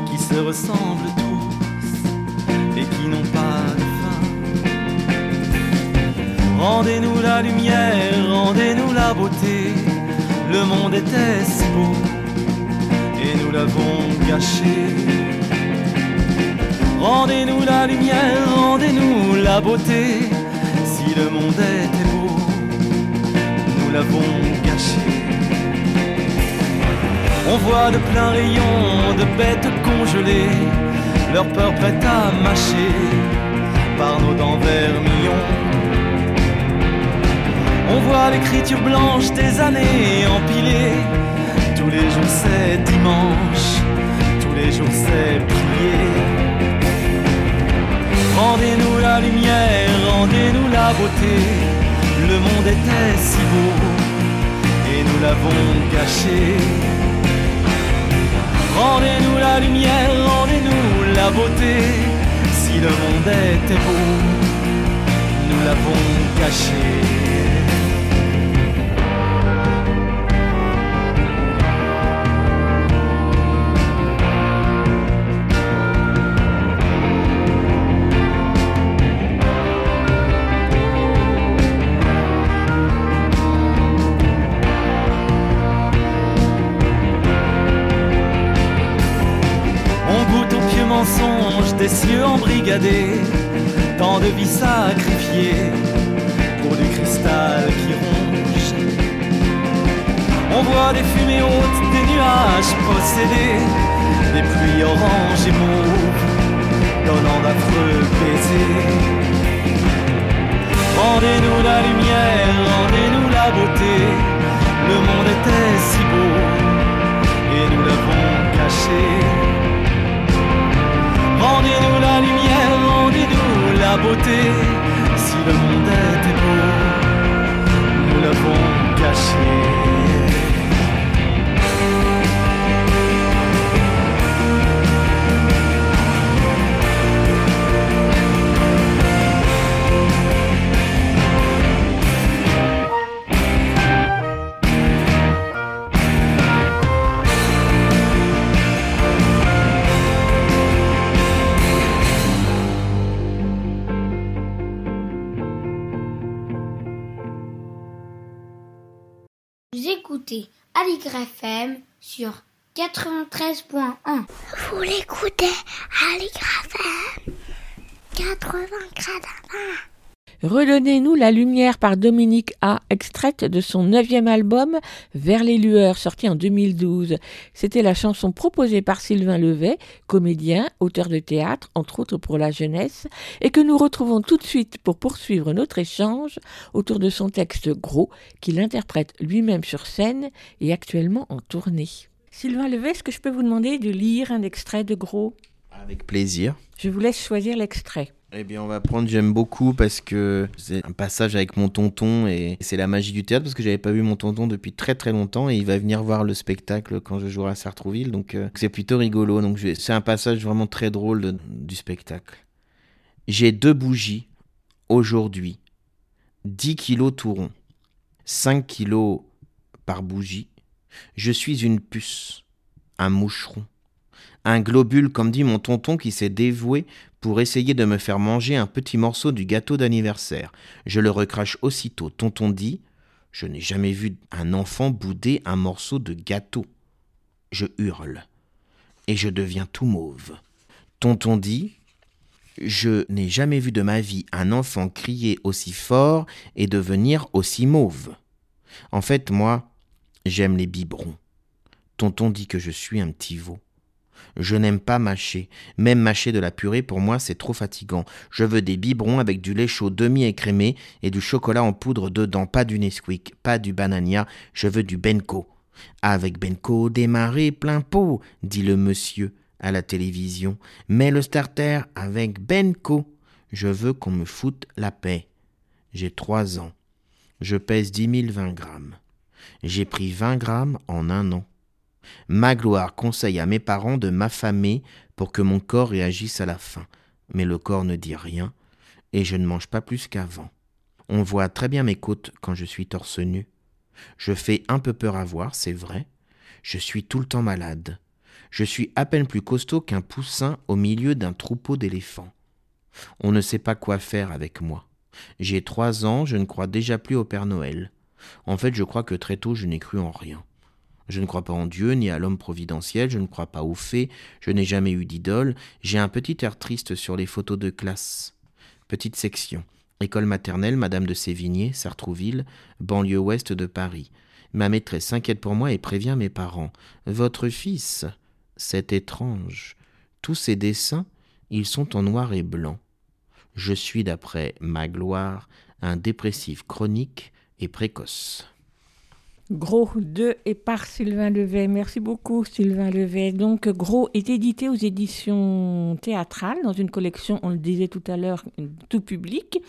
qui se ressemblent tous et qui n'ont pas de fin. Rendez-nous la lumière, rendez-nous la beauté. Le monde était beau et nous l'avons gâché. Rendez-nous la lumière, rendez-nous la beauté. Si le monde était beau, nous l'avons gâché. On voit de pleins rayons de bêtes congelées, leur peur prête à mâcher par nos dents vermillons. On voit l'écriture blanche des années empilées. Tous les jours c'est dimanche, tous les jours c'est prier. Rendez-nous la lumière, rendez-nous la beauté. Le monde était si beau et nous l'avons gâché. Rendez-nous la lumière, rendez-nous la beauté. Si le monde était beau, nous l'avons gâché. Des cieux embrigadés, tant de vies sacrifiées pour du cristal qui ronge. On voit des fumées hautes, des nuages possédés, des pluies oranges et mauves, donnant d'affreux baisers. Rendez-nous la lumière, rendez-nous la beauté. Le monde était si beau et nous l'avons caché. Rendez-nous la lumière, rendez-nous la beauté. Si le monde était beau, nous l'avons caché. 93.1. Vous l'écoutez à l'IGRAFM 80 gradins. Redonnez-nous la lumière par Dominique A, extraite de son neuvième album Vers les lueurs, sorti en 2012. C'était la chanson proposée par Sylvain Levet, comédien, auteur de théâtre, entre autres pour la jeunesse, et que nous retrouvons tout de suite pour poursuivre notre échange autour de son texte Gros, qu'il interprète lui-même sur scène et actuellement en tournée. Sylvain Levet, est-ce que je peux vous demander de lire un extrait de Gros? Avec plaisir. Je vous laisse choisir l'extrait. Eh bien, on va prendre J'aime beaucoup parce que c'est un passage avec mon tonton et c'est la magie du théâtre parce que j'avais pas vu mon tonton depuis très très longtemps et il va venir voir le spectacle quand je jouerai à Sartrouville donc euh, c'est plutôt rigolo. Donc je- c'est un passage vraiment très drôle de- du spectacle. J'ai deux bougies aujourd'hui, 10 kilos tout rond, 5 kilos par bougie. Je suis une puce, un moucheron, un globule comme dit mon tonton qui s'est dévoué pour essayer de me faire manger un petit morceau du gâteau d'anniversaire. Je le recrache aussitôt. Tonton dit Je n'ai jamais vu un enfant bouder un morceau de gâteau. Je hurle. Et je deviens tout mauve. Tonton dit Je n'ai jamais vu de ma vie un enfant crier aussi fort et devenir aussi mauve. En fait, moi, j'aime les biberons. Tonton dit que je suis un petit veau. Je n'aime pas mâcher. Même mâcher de la purée, pour moi, c'est trop fatigant. Je veux des biberons avec du lait chaud demi-écrémé et du chocolat en poudre dedans. Pas du Nesquik, pas du Banania. Je veux du Benko. Avec Benko, démarrer plein pot, dit le monsieur à la télévision. Mais le starter avec Benko. Je veux qu'on me foute la paix. J'ai trois ans. Je pèse dix mille vingt grammes. J'ai pris vingt grammes en un an. Magloire conseille à mes parents de m'affamer pour que mon corps réagisse à la faim. Mais le corps ne dit rien, et je ne mange pas plus qu'avant. On voit très bien mes côtes quand je suis torse nu. Je fais un peu peur à voir, c'est vrai. Je suis tout le temps malade. Je suis à peine plus costaud qu'un poussin au milieu d'un troupeau d'éléphants. On ne sait pas quoi faire avec moi. J'ai trois ans, je ne crois déjà plus au Père Noël. En fait, je crois que très tôt, je n'ai cru en rien. Je ne crois pas en Dieu ni à l'homme providentiel, je ne crois pas aux fées, je n'ai jamais eu d'idole, j'ai un petit air triste sur les photos de classe. Petite section. École maternelle, Madame de Sévigné, Sartrouville, banlieue ouest de Paris. Ma maîtresse s'inquiète pour moi et prévient mes parents. Votre fils, c'est étrange. Tous ces dessins, ils sont en noir et blanc. Je suis, d'après Magloire, un dépressif chronique et précoce. Gros de et par Sylvain Levet. Merci beaucoup Sylvain Levet. Donc Gros est édité aux éditions théâtrales dans une collection, on le disait tout à l'heure, tout public.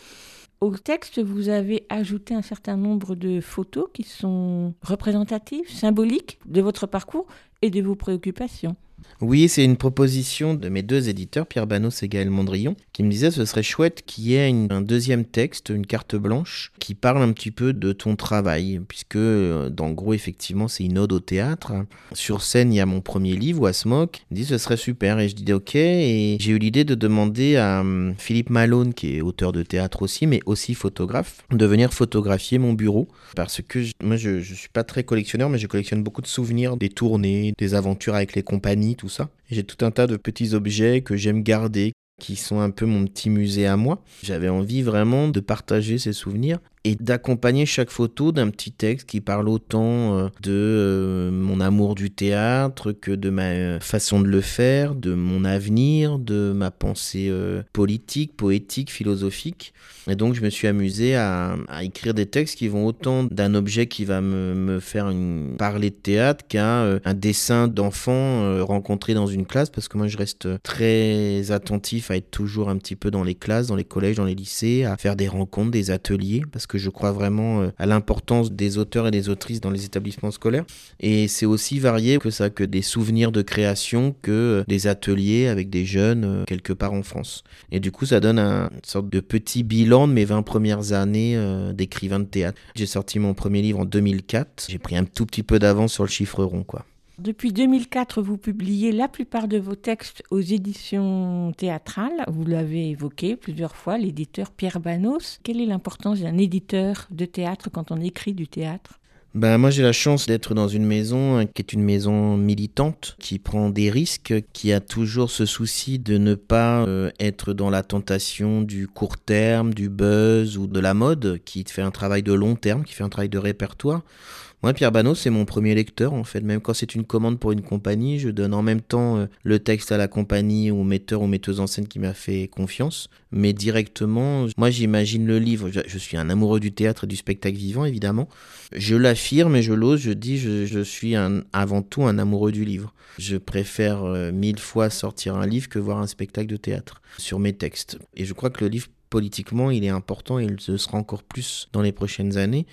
Au texte, vous avez ajouté un certain nombre de photos qui sont représentatives, symboliques de votre parcours et de vos préoccupations. Oui, c'est une proposition de mes deux éditeurs, Pierre Banos et Gaël Mondrion, qui me disaient ce serait chouette qu'il y ait un deuxième texte, une carte blanche, qui parle un petit peu de ton travail, puisque euh, dans gros, effectivement, c'est une ode au théâtre. Sur scène, il y a mon premier livre, Wasmok. Il dit ce serait super, et je dis ok, et j'ai eu l'idée de demander à hum, Philippe Malone, qui est auteur de théâtre aussi, mais aussi photographe, de venir photographier mon bureau, parce que moi, je, je suis pas très collectionneur, mais je collectionne beaucoup de souvenirs des tournées, des aventures avec les compagnies, ça. J'ai tout un tas de petits objets que j'aime garder, qui sont un peu mon petit musée à moi. J'avais envie vraiment de partager ces souvenirs et d'accompagner chaque photo d'un petit texte qui parle autant euh, de euh, mon amour du théâtre que de ma euh, façon de le faire, de mon avenir, de ma pensée politique, poétique, philosophique. Et donc je me suis amusé à, écrire des textes qui vont autant d'un objet qui va me, faire une, parler de théâtre qu'un un dessin d'enfant rencontré dans une classe, parce que moi je reste très attentif à être toujours un petit peu dans les classes, dans les collèges, dans les lycées, à faire des rencontres, des ateliers, parce que que je crois vraiment euh, à l'importance des auteurs et des autrices dans les établissements scolaires. Et c'est aussi varié que ça, que des souvenirs de création, que euh, des ateliers avec des jeunes euh, quelque part en France. Et du coup, ça donne un, une sorte de petit bilan de mes 20 premières années d'écrivain de théâtre. J'ai sorti mon premier livre en 2004. J'ai pris un tout petit peu d'avance sur le chiffre rond, quoi. Depuis 2004, vous publiez la plupart de vos textes aux éditions théâtrales. Vous l'avez évoqué plusieurs fois, l'éditeur Pierre Banos. Quelle est l'importance d'un éditeur de théâtre quand on écrit du théâtre? Ben, moi j'ai la chance d'être dans une maison qui est une maison militante, qui prend des risques, qui a toujours ce souci de ne pas euh, être dans la tentation du court terme, du buzz ou de la mode, qui fait un travail de long terme, qui fait un travail de répertoire. Moi, Pierre Banos, c'est mon premier lecteur, en fait. Même quand c'est une commande pour une compagnie, je donne en même temps euh, le texte à la compagnie, au metteur ou metteuse en scène qui m'a fait confiance. Mais directement, moi, j'imagine le livre. Je, suis un amoureux du théâtre et du spectacle vivant, évidemment. Je l'affirme et je l'ose. Je dis, je, suis avant tout un amoureux du livre. Je préfère euh, mille fois sortir un livre que voir un spectacle de théâtre sur mes textes. Et je crois que le livre politiquement, il est important et il le sera encore plus dans les prochaines années.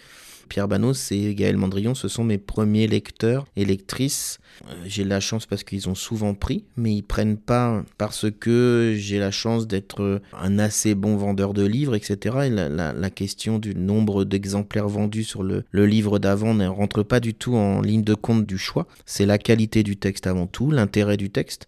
Pierre Banos et Gaël Mandrillon, ce sont mes premiers lecteurs et lectrices. Euh, j'ai la chance parce qu'ils ont souvent pris, mais ils prennent pas parce que j'ai la chance d'être un assez bon vendeur de livres, etc. Et la, question du nombre d'exemplaires vendus sur le, le livre d'avant ne rentre pas du tout en ligne de compte du choix. C'est la qualité du texte avant tout, l'intérêt du texte.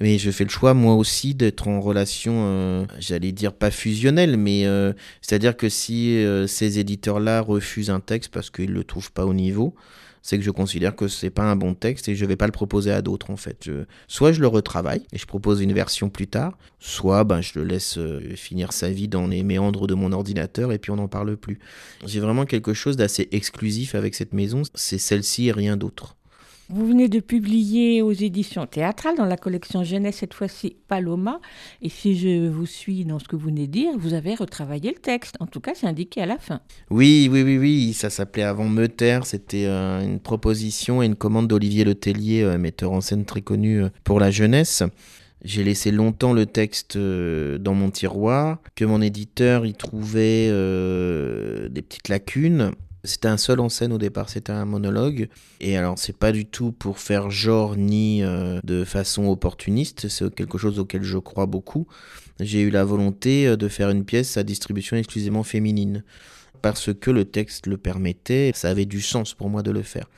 Et je fais le choix, moi aussi, d'être en relation, euh, j'allais dire pas fusionnelle, mais euh, c'est-à-dire que si euh, ces éditeurs-là refusent un texte parce qu'ils le trouvent pas au niveau, c'est que je considère que c'est pas un bon texte et je vais pas le proposer à d'autres en fait. soit je le retravaille et je propose une version plus tard, soit ben, je le laisse finir sa vie dans les méandres de mon ordinateur et puis on n'en parle plus. J'ai vraiment quelque chose d'assez exclusif avec cette maison, c'est celle-ci et rien d'autre. Vous venez de publier aux éditions théâtrales, dans la collection jeunesse, cette fois-ci Paloma. Et si je vous suis dans ce que vous venez de dire, vous avez retravaillé le texte. En tout cas, c'est indiqué à la fin. Oui, oui, oui, oui. Ça s'appelait Avant Meuter. C'était euh, une proposition et une commande d'Olivier Letellier, euh, metteur en scène très connu euh, pour la jeunesse. J'ai laissé longtemps le texte dans mon tiroir, que mon éditeur y trouvait des petites lacunes. C'était un seul en scène au départ, c'était un monologue. Et alors, c'est pas du tout pour faire genre ni euh, de façon opportuniste, c'est quelque chose auquel je crois beaucoup. J'ai eu la volonté euh, de faire une pièce à distribution exclusivement féminine. Parce que le texte le permettait, ça avait du sens pour moi de le faire.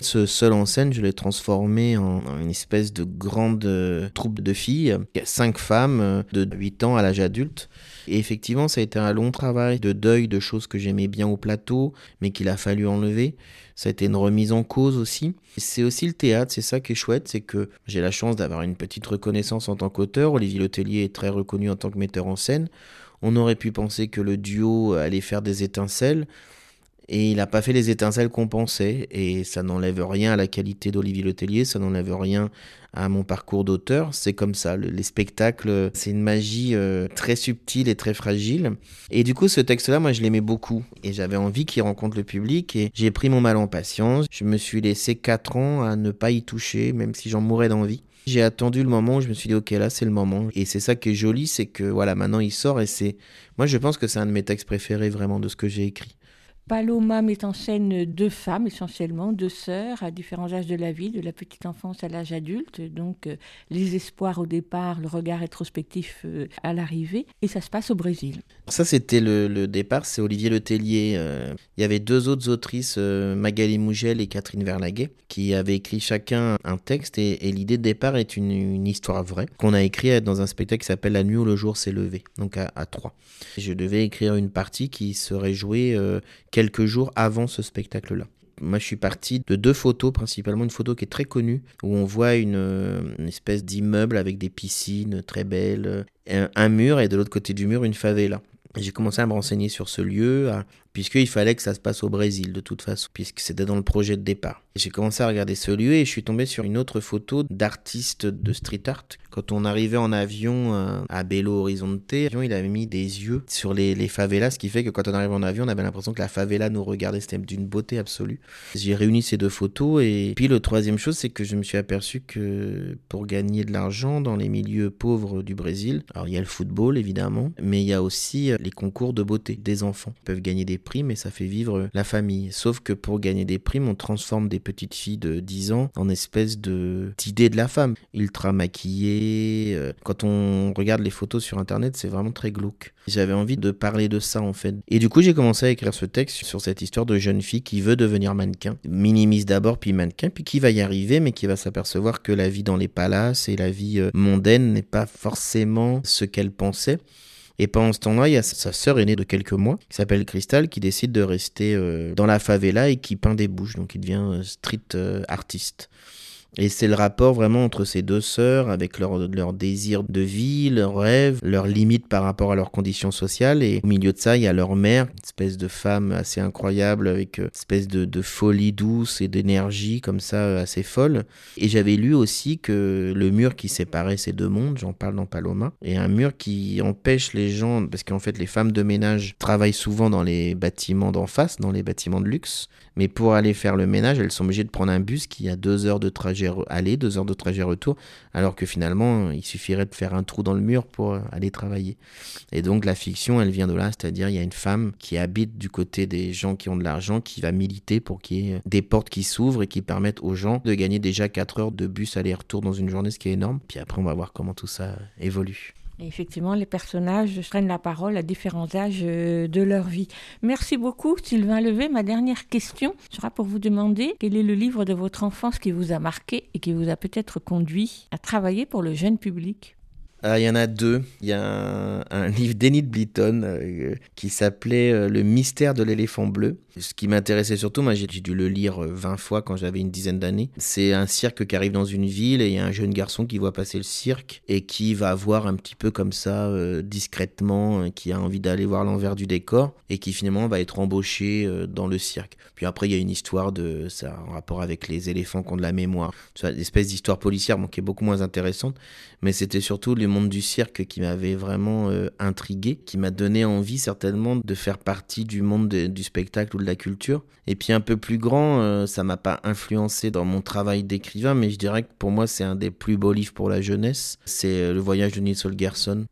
Ce seul en scène, je l'ai transformé en, une espèce de grande euh, troupe de filles, cinq femmes de 8 ans à l'âge adulte, et effectivement, ça a été un long travail de deuil de choses que j'aimais bien au plateau, mais qu'il a fallu enlever. Ça a été une remise en cause aussi. C'est aussi le théâtre, c'est ça qui est chouette, c'est que j'ai la chance d'avoir une petite reconnaissance en tant qu'auteur. Olivier Letellier est très reconnu en tant que metteur en scène. On aurait pu penser que le duo allait faire des étincelles. Et il n'a pas fait les étincelles qu'on pensait. Et ça n'enlève rien à la qualité d'Olivier Letellier, ça n'enlève rien à mon parcours d'auteur. C'est comme ça. les spectacles, c'est une magie euh, très subtile et très fragile. Et du coup, ce texte-là, moi, je l'aimais beaucoup. Et j'avais envie qu'il rencontre le public. Et j'ai pris mon mal en patience. Je me suis laissé 4 ans à ne pas y toucher, même si j'en mourais d'envie. J'ai attendu le moment où je me suis dit, ok, là, c'est le moment. Et c'est ça qui est joli, c'est que voilà, maintenant il sort et c'est. Moi, je pense que c'est un de mes textes préférés vraiment de ce que j'ai écrit. Paloma met en scène deux femmes essentiellement, deux sœurs à différents âges de la vie, de la petite enfance à l'âge adulte, donc euh, les espoirs au départ, le regard rétrospectif euh, à l'arrivée, et ça se passe au Brésil. Ça c'était le, départ, c'est Olivier Letellier. Euh, il y avait deux autres autrices, Magali Mougel et Catherine Verlaguet, qui avaient écrit chacun un texte, et, l'idée de départ est une, histoire vraie, qu'on a écrit dans un spectacle qui s'appelle La nuit où le jour s'est levé, donc à, à trois. Je devais écrire une partie qui serait jouée quelques jours avant ce spectacle-là. Moi, je suis parti de deux photos, principalement une photo qui est très connue, où on voit une, espèce d'immeuble avec des piscines très belles, un, un, mur et de l'autre côté du mur une favela. J'ai commencé à me renseigner sur ce lieu, à- puisqu'il fallait que ça se passe au Brésil de toute façon, puisque c'était dans le projet de départ. J'ai commencé à regarder ce lieu et je suis tombé sur une autre photo d'artiste de street art. Quand on arrivait en avion euh, à Belo Horizonte, il avait mis des yeux sur les, les favelas, ce qui fait que quand on arrivait en avion, on avait l'impression que la favela nous regardait. C'était d'une beauté absolue. J'ai réuni ces deux photos et puis le troisième chose, c'est que je me suis aperçu que pour gagner de l'argent dans les milieux pauvres du Brésil, alors il y a le football évidemment, mais il y a aussi euh, les concours de beauté des enfants. Peuvent gagner des primes et ça fait vivre la famille. Sauf que pour gagner des primes, on transforme des petites filles de 10 ans en espèce de de la femme, ultra maquillée. euh, Quand on regarde les photos sur internet, c'est vraiment très glauque. J'avais envie de parler de ça en fait. Et du coup, j'ai commencé à écrire ce texte sur cette histoire de jeune fille qui veut devenir mannequin. Minimise d'abord, puis mannequin, puis qui va y arriver, mais qui va s'apercevoir que la vie dans les palaces et la vie euh, mondaine n'est pas forcément ce qu'elle pensait. Et pendant ce temps-là, il y a sa sœur aînée de quelques mois, qui s'appelle Crystal, qui décide de rester euh, dans la favela et qui peint des bouches. Donc il devient euh, street euh, artiste. Et c'est le rapport vraiment entre ces deux sœurs, avec leur, désir de vie, leurs rêves, leurs limites par rapport à leurs conditions sociales. Et au milieu de ça, il y a leur mère, une espèce de femme assez incroyable, avec euh, une espèce de, de folie douce et d'énergie comme ça, euh, assez folle. Et j'avais lu aussi que le mur qui séparait ces deux mondes, j'en parle dans Paloma, est un mur qui empêche les gens, parce qu'en fait les femmes de ménage travaillent souvent dans les bâtiments d'en face, dans les bâtiments de luxe, mais pour aller faire le ménage, elles sont obligées de prendre un bus qui a deux heures de trajet aller, deux heures de trajet retour, alors que finalement il suffirait de faire un trou dans le mur pour euh, aller travailler. Et donc la fiction, elle vient de là, c'est-à-dire il y a une femme qui habite du côté des gens qui ont de l'argent, qui va militer pour qu'il y ait des portes qui s'ouvrent et qui permettent aux gens de gagner déjà 4 heures de bus aller-retour dans une journée, ce qui est énorme. Puis après, on va voir comment tout ça évolue. Effectivement, les personnages prennent la parole à différents âges euh, de leur vie. Merci beaucoup, Sylvain Levé. Ma dernière question sera pour vous demander quel est le livre de votre enfance qui vous a marqué et qui vous a peut-être conduit à travailler pour le jeune public? Ah, Il y en a deux. Il y a un, un livre d'Enid Blyton euh, qui s'appelait euh, Le mystère de l'éléphant bleu. Ce qui m'intéressait surtout, moi j'ai dû le lire euh, 20 fois quand j'avais une dizaine d'années. C'est un cirque qui arrive dans une ville et il y a un jeune garçon qui voit passer le cirque et qui va voir un petit peu comme ça, euh, discrètement, euh, qui a envie d'aller voir l'envers du décor et qui finalement va être embauché euh, dans le cirque. Puis après, il y a une histoire de ça en rapport avec les éléphants qui ont de la mémoire. C'est une espèce d'histoire policière bon, qui est beaucoup moins intéressante mais c'était surtout le monde du cirque qui m'avait vraiment euh, intrigué, qui m'a donné envie certainement de faire partie du monde de- du spectacle de la culture. Et puis un peu plus grand, euh, ça m'a pas influencé dans mon travail d'écrivain, mais je dirais que pour moi c'est un des plus beaux livres pour la jeunesse. C'est euh, Le voyage de Nils Holgersson.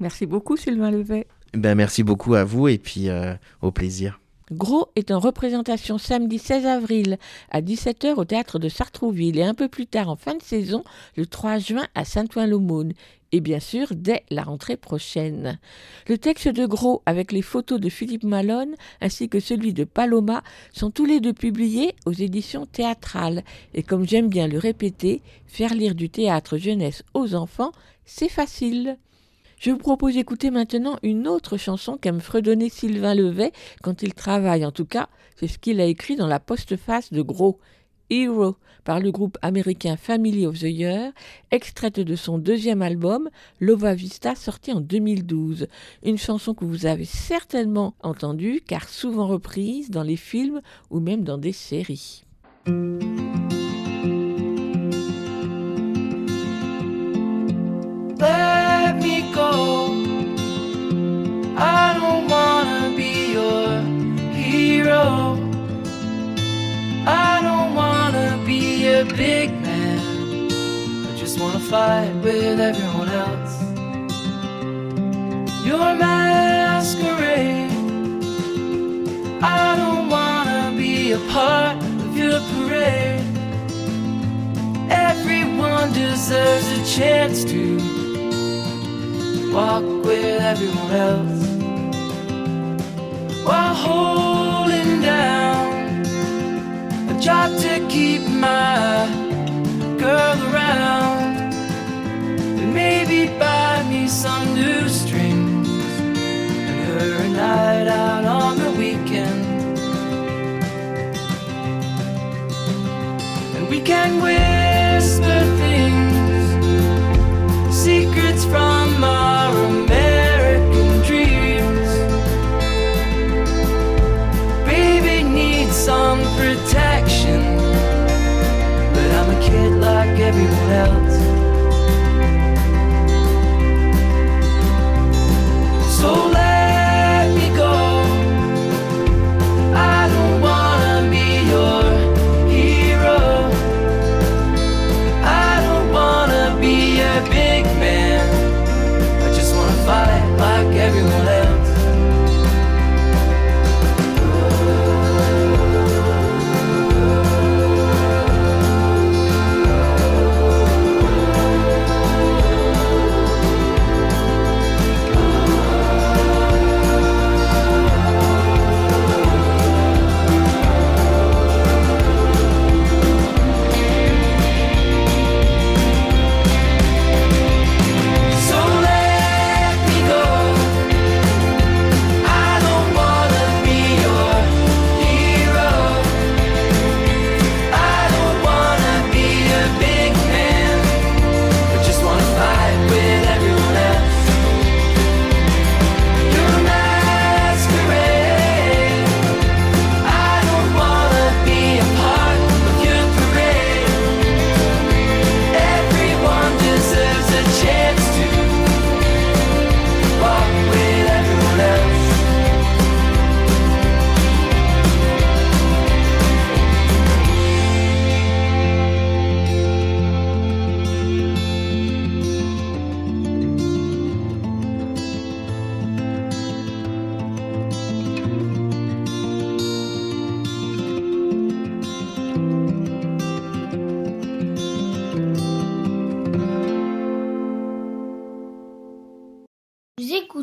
Merci beaucoup, Sylvain Levet. Ben merci beaucoup à vous et puis euh, au plaisir. Gros est en représentation samedi 16 avril à 17h au théâtre de Sartrouville et un peu plus tard en fin de saison le 3 juin à Saint-Ouen-l'Aumône et bien sûr dès la rentrée prochaine. Le texte de Gros avec les photos de Philippe Malone ainsi que celui de Paloma sont tous les deux publiés aux éditions théâtrales et comme j'aime bien le répéter, faire lire du théâtre jeunesse aux enfants, c'est facile. Je vous propose d'écouter maintenant une autre chanson qu'aime fredonner Sylvain Levet quand il travaille. En tout cas, c'est ce qu'il a écrit dans la postface de Gros. Hero par le groupe américain Family of the Year, extraite de son deuxième album Lova Vista sorti en 2012. Une chanson que vous avez certainement entendue car souvent reprise dans les films ou même dans des séries. A big man. I just wanna fight with everyone else. Your masquerade. I don't wanna be a part of your parade. Everyone deserves a chance to walk with everyone else while holding down job to keep my girl around. And maybe buy me some new strings and her a night out on the weekend. And we can whisper everyone else.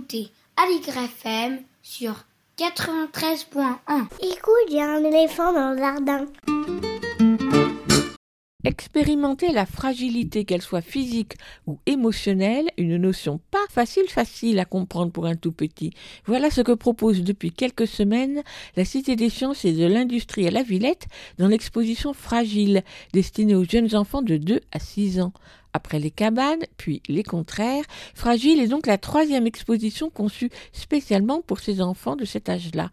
Écoutez FM sur 93.1. Écoute, il y a un éléphant dans le jardin. Expérimenter la fragilité, qu'elle soit physique ou émotionnelle, une notion pas facile facile à comprendre pour un tout petit. Voilà ce que propose depuis quelques semaines la Cité des sciences et de l'industrie à la Villette dans l'exposition Fragile, destinée aux jeunes enfants de 2 à 6 ans. Après les cabanes, puis les contraires, Fragile est donc la troisième exposition conçue spécialement pour ces enfants de cet âge-là.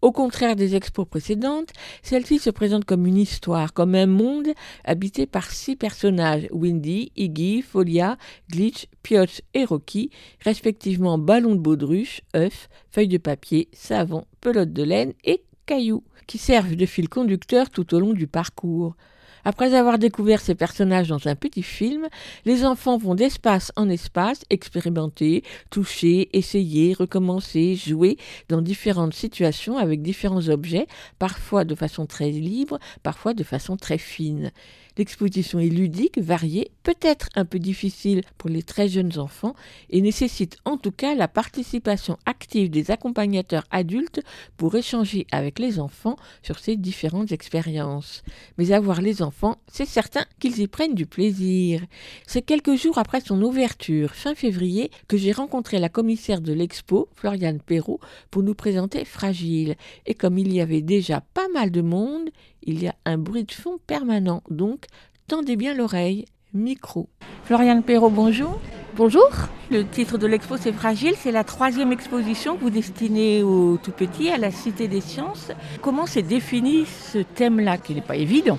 Au contraire des expos précédentes, celle-ci se présente comme une histoire, comme un monde habité par six personnages, Windy, Iggy, Folia, Glitch, Pioche et Rocky, respectivement ballon de baudruche, œuf, feuille de papier, savon, pelote de laine et cailloux, qui servent de fil conducteur tout au long du parcours. Après avoir découvert ces personnages dans un petit film, les enfants vont d'espace en espace expérimenter, toucher, essayer, recommencer, jouer dans différentes situations avec différents objets, parfois de façon très libre, parfois de façon très fine. L'exposition est ludique, variée, peut-être un peu difficile pour les très jeunes enfants et nécessite en tout cas la participation active des accompagnateurs adultes pour échanger avec les enfants sur ces différentes expériences. Mais avoir les enfants, c'est certain qu'ils y prennent du plaisir. C'est quelques jours après son ouverture, fin février, que j'ai rencontré la commissaire de l'expo, Floriane Perrault, pour nous présenter Fragile. Et comme il y avait déjà pas mal de monde, il y a un bruit de fond permanent, donc tendez bien l'oreille. Micro. Floriane Perrault, bonjour. Bonjour. Le titre de l'expo, c'est Fragile. C'est la troisième exposition que vous destinez aux tout petits, à la Cité des Sciences. Comment s'est défini ce thème-là, qui n'est pas évident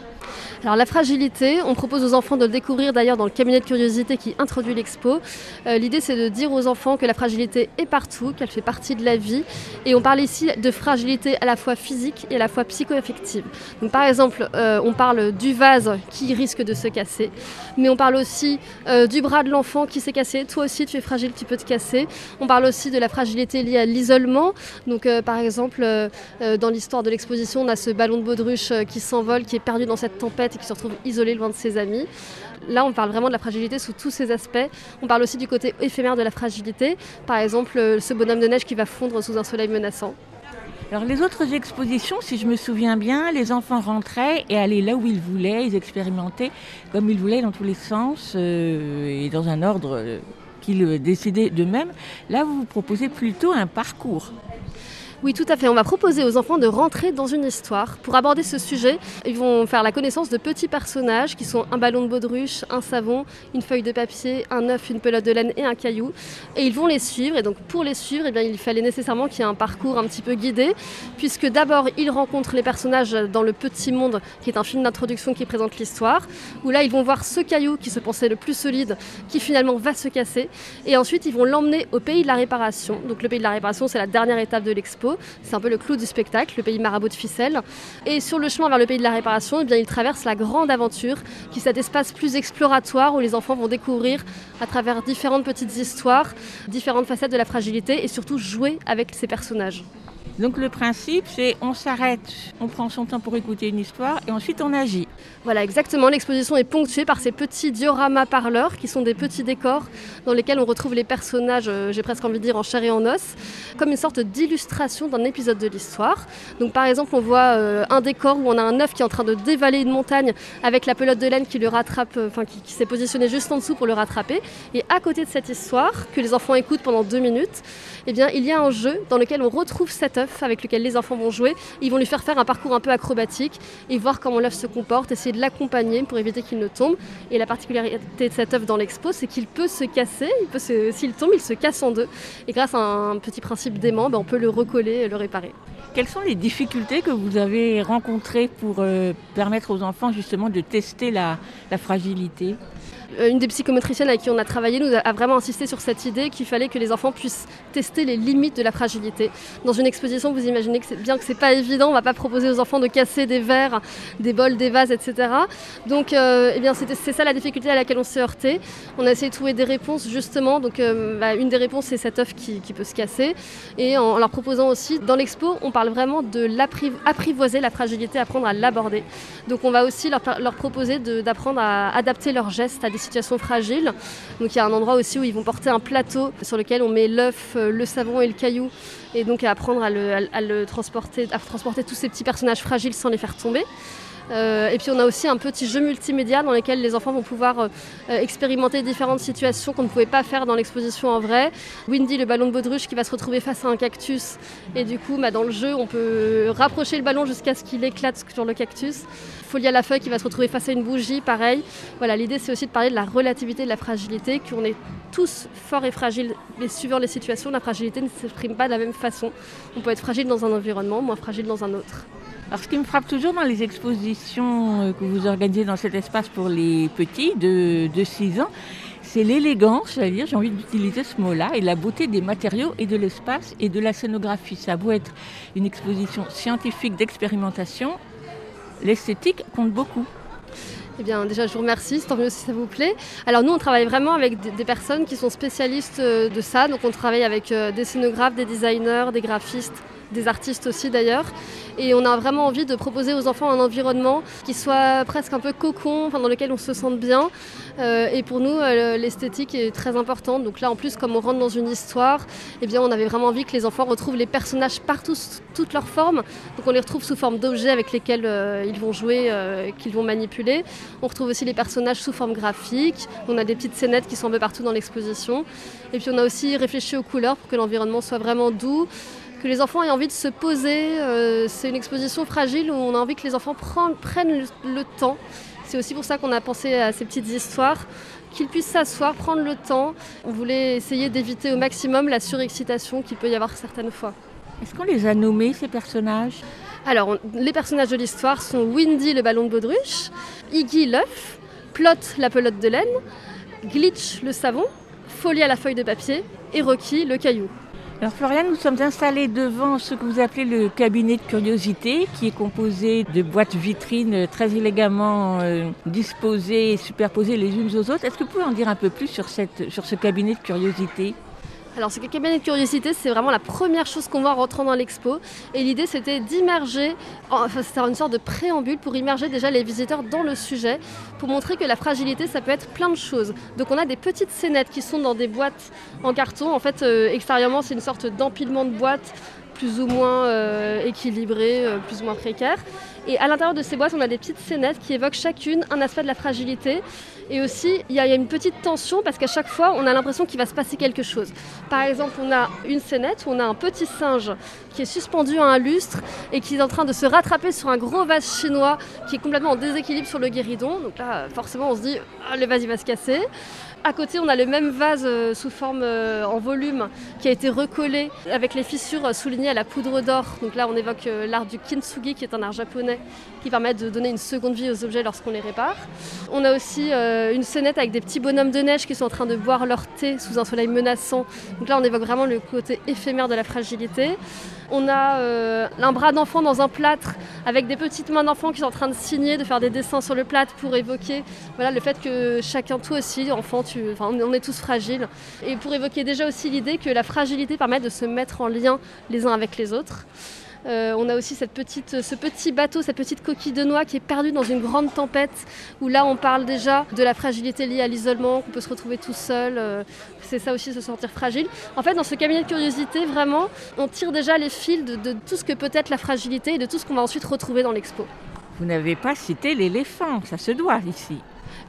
Alors la fragilité, on propose aux enfants de le découvrir d'ailleurs dans le cabinet de curiosité qui introduit l'expo. Euh, L'idée c'est de dire aux enfants que la fragilité est partout, qu'elle fait partie de la vie. Et on parle ici de fragilité à la fois physique et à la fois psycho-affective. Donc par exemple, euh, on parle du vase qui risque de se casser, mais on parle aussi euh, du bras de l'enfant qui s'est cassé. Toi aussi tu es fragile, tu peux te casser. On parle aussi de la fragilité liée à l'isolement. Donc euh, par exemple, euh, euh, dans l'histoire de l'exposition, on a ce ballon de baudruche qui s'envole, qui est perdu dans cette tempête et qui se retrouve isolé loin de ses amis. Là, on parle vraiment de la fragilité sous tous ses aspects. On parle aussi du côté éphémère de la fragilité. Par exemple, ce bonhomme de neige qui va fondre sous un soleil menaçant. Alors les autres expositions, si je me souviens bien, les enfants rentraient et allaient là où ils voulaient, ils expérimentaient comme ils voulaient dans tous les sens euh, et dans un ordre euh, qu'ils décidaient d'eux-mêmes. Là, vous vous proposez plutôt un parcours. Oui, tout à fait. On va proposer aux enfants de rentrer dans une histoire. Pour aborder ce sujet, ils vont faire la connaissance de petits personnages qui sont un ballon de baudruche, un savon, une feuille de papier, un œuf, une pelote de laine et un caillou. Et ils vont les suivre. Et donc pour les suivre, eh il fallait nécessairement qu'il y ait un parcours un petit peu guidé, puisque d'abord ils rencontrent les personnages dans le Petit Monde, qui est un film d'introduction qui présente l'histoire, où là ils vont voir ce caillou qui se pensait le plus solide, qui finalement va se casser. Et ensuite ils vont l'emmener au pays de la réparation. Donc le pays de la réparation, c'est la dernière étape de l'expo. C'est un peu le clou du spectacle, le pays marabout de ficelle. Et sur le chemin vers le pays de la réparation, eh bien, la grande aventure, qui est cet espace plus exploratoire où les enfants vont découvrir à travers différentes petites histoires, différentes facettes de la fragilité et surtout jouer avec ces personnages. Donc le principe, c'est on s'arrête, on prend son temps pour écouter une histoire et ensuite on agit. Voilà, exactement. L'exposition est ponctuée par ces petits dioramas parleurs qui sont des petits décors dans lesquels on retrouve les personnages, euh, j'ai presque envie de dire en chair et en os, comme une sorte d'illustration d'un épisode de l'histoire. Donc par exemple, on voit euh, un décor où on a un œuf qui est en train de dévaler une montagne avec la pelote de laine qui le rattrape, euh, enfin qui, s'est positionnée juste en dessous pour le rattraper. Et à côté de cette histoire, que les enfants écoutent pendant deux minutes, eh bien, il y a un jeu dans lequel on retrouve cet œuf avec lequel les enfants vont jouer. Ils vont lui faire faire un parcours un peu acrobatique et voir comment l'œuf se comporte, essayer de l'accompagner pour éviter qu'il ne tombe. Et la particularité de cet œuf dans l'expo, c'est qu'il peut se casser, s'il tombe, il se casse en deux. Et grâce à un petit principe d'aimant, ben, on peut le recoller et le réparer. Quelles sont les difficultés que vous avez rencontrées pour euh, permettre aux enfants justement de tester la, fragilité? Une des psychomotriciennes avec qui on a travaillé nous a vraiment insisté sur cette idée qu'il fallait que les enfants puissent tester les limites de la fragilité. Dans une exposition, vous imaginez que bien que c'est pas évident, on va pas proposer aux enfants de casser des verres, des bols, des vases, etc. Donc, euh, eh bien, c'est ça la difficulté à laquelle on s'est heurté. On a essayé de trouver des réponses justement. Donc, euh, bah, une des réponses c'est cet œuf qui, qui peut se casser, et en, leur proposant aussi dans l'expo, on parle vraiment de l'apprivoiser la fragilité, apprendre à l'aborder. Donc, on va aussi leur, leur proposer d'apprendre à adapter leurs gestes à des situations fragiles. Donc il y a un endroit aussi où ils vont porter un plateau sur lequel on met l'œuf, euh, le savon et le caillou. Et donc à apprendre à le, transporter, à transporter tous ces petits personnages fragiles sans les faire tomber. Euh, et puis on a aussi un petit jeu multimédia dans lequel les enfants vont pouvoir euh, expérimenter différentes situations qu'on ne pouvait pas faire dans l'exposition en vrai. Windy, le ballon de baudruche, qui va se retrouver face à un cactus. Et du coup, bah, dans le jeu, on peut rapprocher le ballon jusqu'à ce qu'il éclate sur le cactus. Folia la feuille qui va se retrouver face à une bougie, pareil. Voilà, l'idée c'est aussi de parler de la relativité, de la fragilité, qu'on est tous forts et fragiles, mais suivant les situations, la fragilité ne s'exprime pas de la même façon. On peut être fragile dans un environnement, moins fragile dans un autre. Alors, ce qui me frappe toujours dans les expositions euh, que vous organisez dans cet espace pour les petits de, de 6 ans, c'est l'élégance, j'allais dire, j'ai envie d'utiliser ce mot-là, et la beauté des matériaux et de l'espace et de la scénographie. Ça a beau être une exposition scientifique d'expérimentation, l'esthétique compte beaucoup. Eh bien, déjà, je vous remercie, tant mieux si ça vous plaît. Alors, nous, on travaille vraiment avec des, des personnes qui sont spécialistes euh, de ça. Donc, on travaille avec euh, des scénographes, des designers, des graphistes, des artistes aussi d'ailleurs. Et on a vraiment envie de proposer aux enfants un environnement qui soit presque un peu cocon, enfin, dans lequel on se sente bien. Euh, et pour nous, euh, l'esthétique est très importante. Donc là, en plus, comme on rentre dans une histoire, eh bien, on avait vraiment envie que les enfants retrouvent les personnages partout, toutes leurs formes. Donc on les retrouve sous forme d'objets avec lesquels euh, ils vont jouer, qu'ils vont manipuler. On retrouve aussi les personnages sous forme graphique. On a des petites scénettes qui sont un peu partout dans l'exposition. Et puis on a aussi réfléchi aux couleurs pour que l'environnement soit vraiment doux, que les enfants aient envie de se poser. Euh, c'est une exposition fragile où on a envie que les enfants prennent, prennent le, le temps. C'est aussi pour ça qu'on a pensé à ces petites histoires, qu'ils puissent s'asseoir, prendre le temps. On voulait essayer d'éviter au maximum la surexcitation qu'il peut y avoir certaines fois. Est-ce qu'on les a nommés, ces personnages? Alors, on- les personnages de l'histoire sont Windy, le ballon de baudruche, Iggy, l'œuf, Plot, la pelote de laine, Glitch, le savon, Folia, la feuille de papier, et Rocky, le caillou. Alors Floriane, nous sommes installés devant ce que vous appelez le cabinet de curiosité, qui est composé de boîtes vitrines très élégamment euh, disposées et superposées les unes aux autres. Est-ce que vous pouvez en dire un peu plus sur, sur ce cabinet de curiosité? Alors, ce cabinet de curiosité, c'est vraiment la première chose qu'on voit en rentrant dans l'expo. Et l'idée, c'était d'immerger, enfin, c'était une sorte de préambule pour immerger déjà les visiteurs dans le sujet, pour montrer que la fragilité, ça peut être plein de choses. Donc, on a des petites scénettes qui sont dans des boîtes en carton. En fait, euh, extérieurement, c'est une sorte d'empilement de boîtes plus ou moins euh, équilibrées, euh, plus ou moins précaires. Et à l'intérieur de ces boîtes, on a des petites scénettes qui évoquent chacune un aspect de la fragilité. Et aussi, il y, a une petite tension parce qu'à chaque fois, on a l'impression qu'il va se passer quelque chose. Par exemple, on a une scénette où on a un petit singe qui est suspendu à un lustre et qui est en train de se rattraper sur un gros vase chinois qui est complètement en déséquilibre sur le guéridon. Donc là, forcément, on se dit, le vase, il va se casser. À côté, on a le même vase euh, sous forme euh, en volume qui a été recollé avec les fissures soulignées à la poudre d'or. Donc là, on évoque euh, l'art du kintsugi, qui est un art japonais qui permet de donner une seconde vie aux objets lorsqu'on les répare. On a aussi une scénette avec des petits bonhommes de neige qui sont en train de boire leur thé sous un soleil menaçant. Donc là, on évoque vraiment le côté éphémère de la fragilité. On a un bras d'enfant dans un plâtre avec des petites mains d'enfant qui sont en train de signer, de faire des dessins sur le plâtre pour évoquer voilà, le fait que chacun, toi aussi, enfant, on est- tous fragiles. Et pour évoquer déjà aussi l'idée que la fragilité permet de se mettre en lien les uns avec les autres. Euh, on a aussi cette petite, ce petit bateau, cette petite coquille de noix qui est perdue dans une grande tempête, où là on parle déjà de la fragilité liée à l'isolement, qu'on peut se retrouver tout seul. euh, c'est ça aussi, se sentir fragile. En fait, dans ce cabinet de curiosité, vraiment, on tire déjà les fils de tout ce que peut être la fragilité et de tout ce qu'on va ensuite retrouver dans l'expo. Vous n'avez pas cité l'éléphant, ça se doit ici.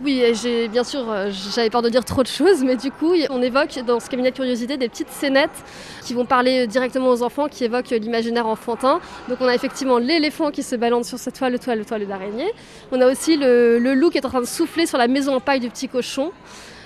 Oui, j'ai bien sûr, euh, j'avais peur de dire trop de choses, mais du coup, on évoque dans ce cabinet de curiosité des petites scénettes qui vont parler directement aux enfants, qui évoquent l'imaginaire enfantin. Donc on a effectivement l'éléphant qui se balance sur cette toile, toile, toile d'araignée. On a aussi le, le loup qui est en train de souffler sur la maison en paille du petit cochon.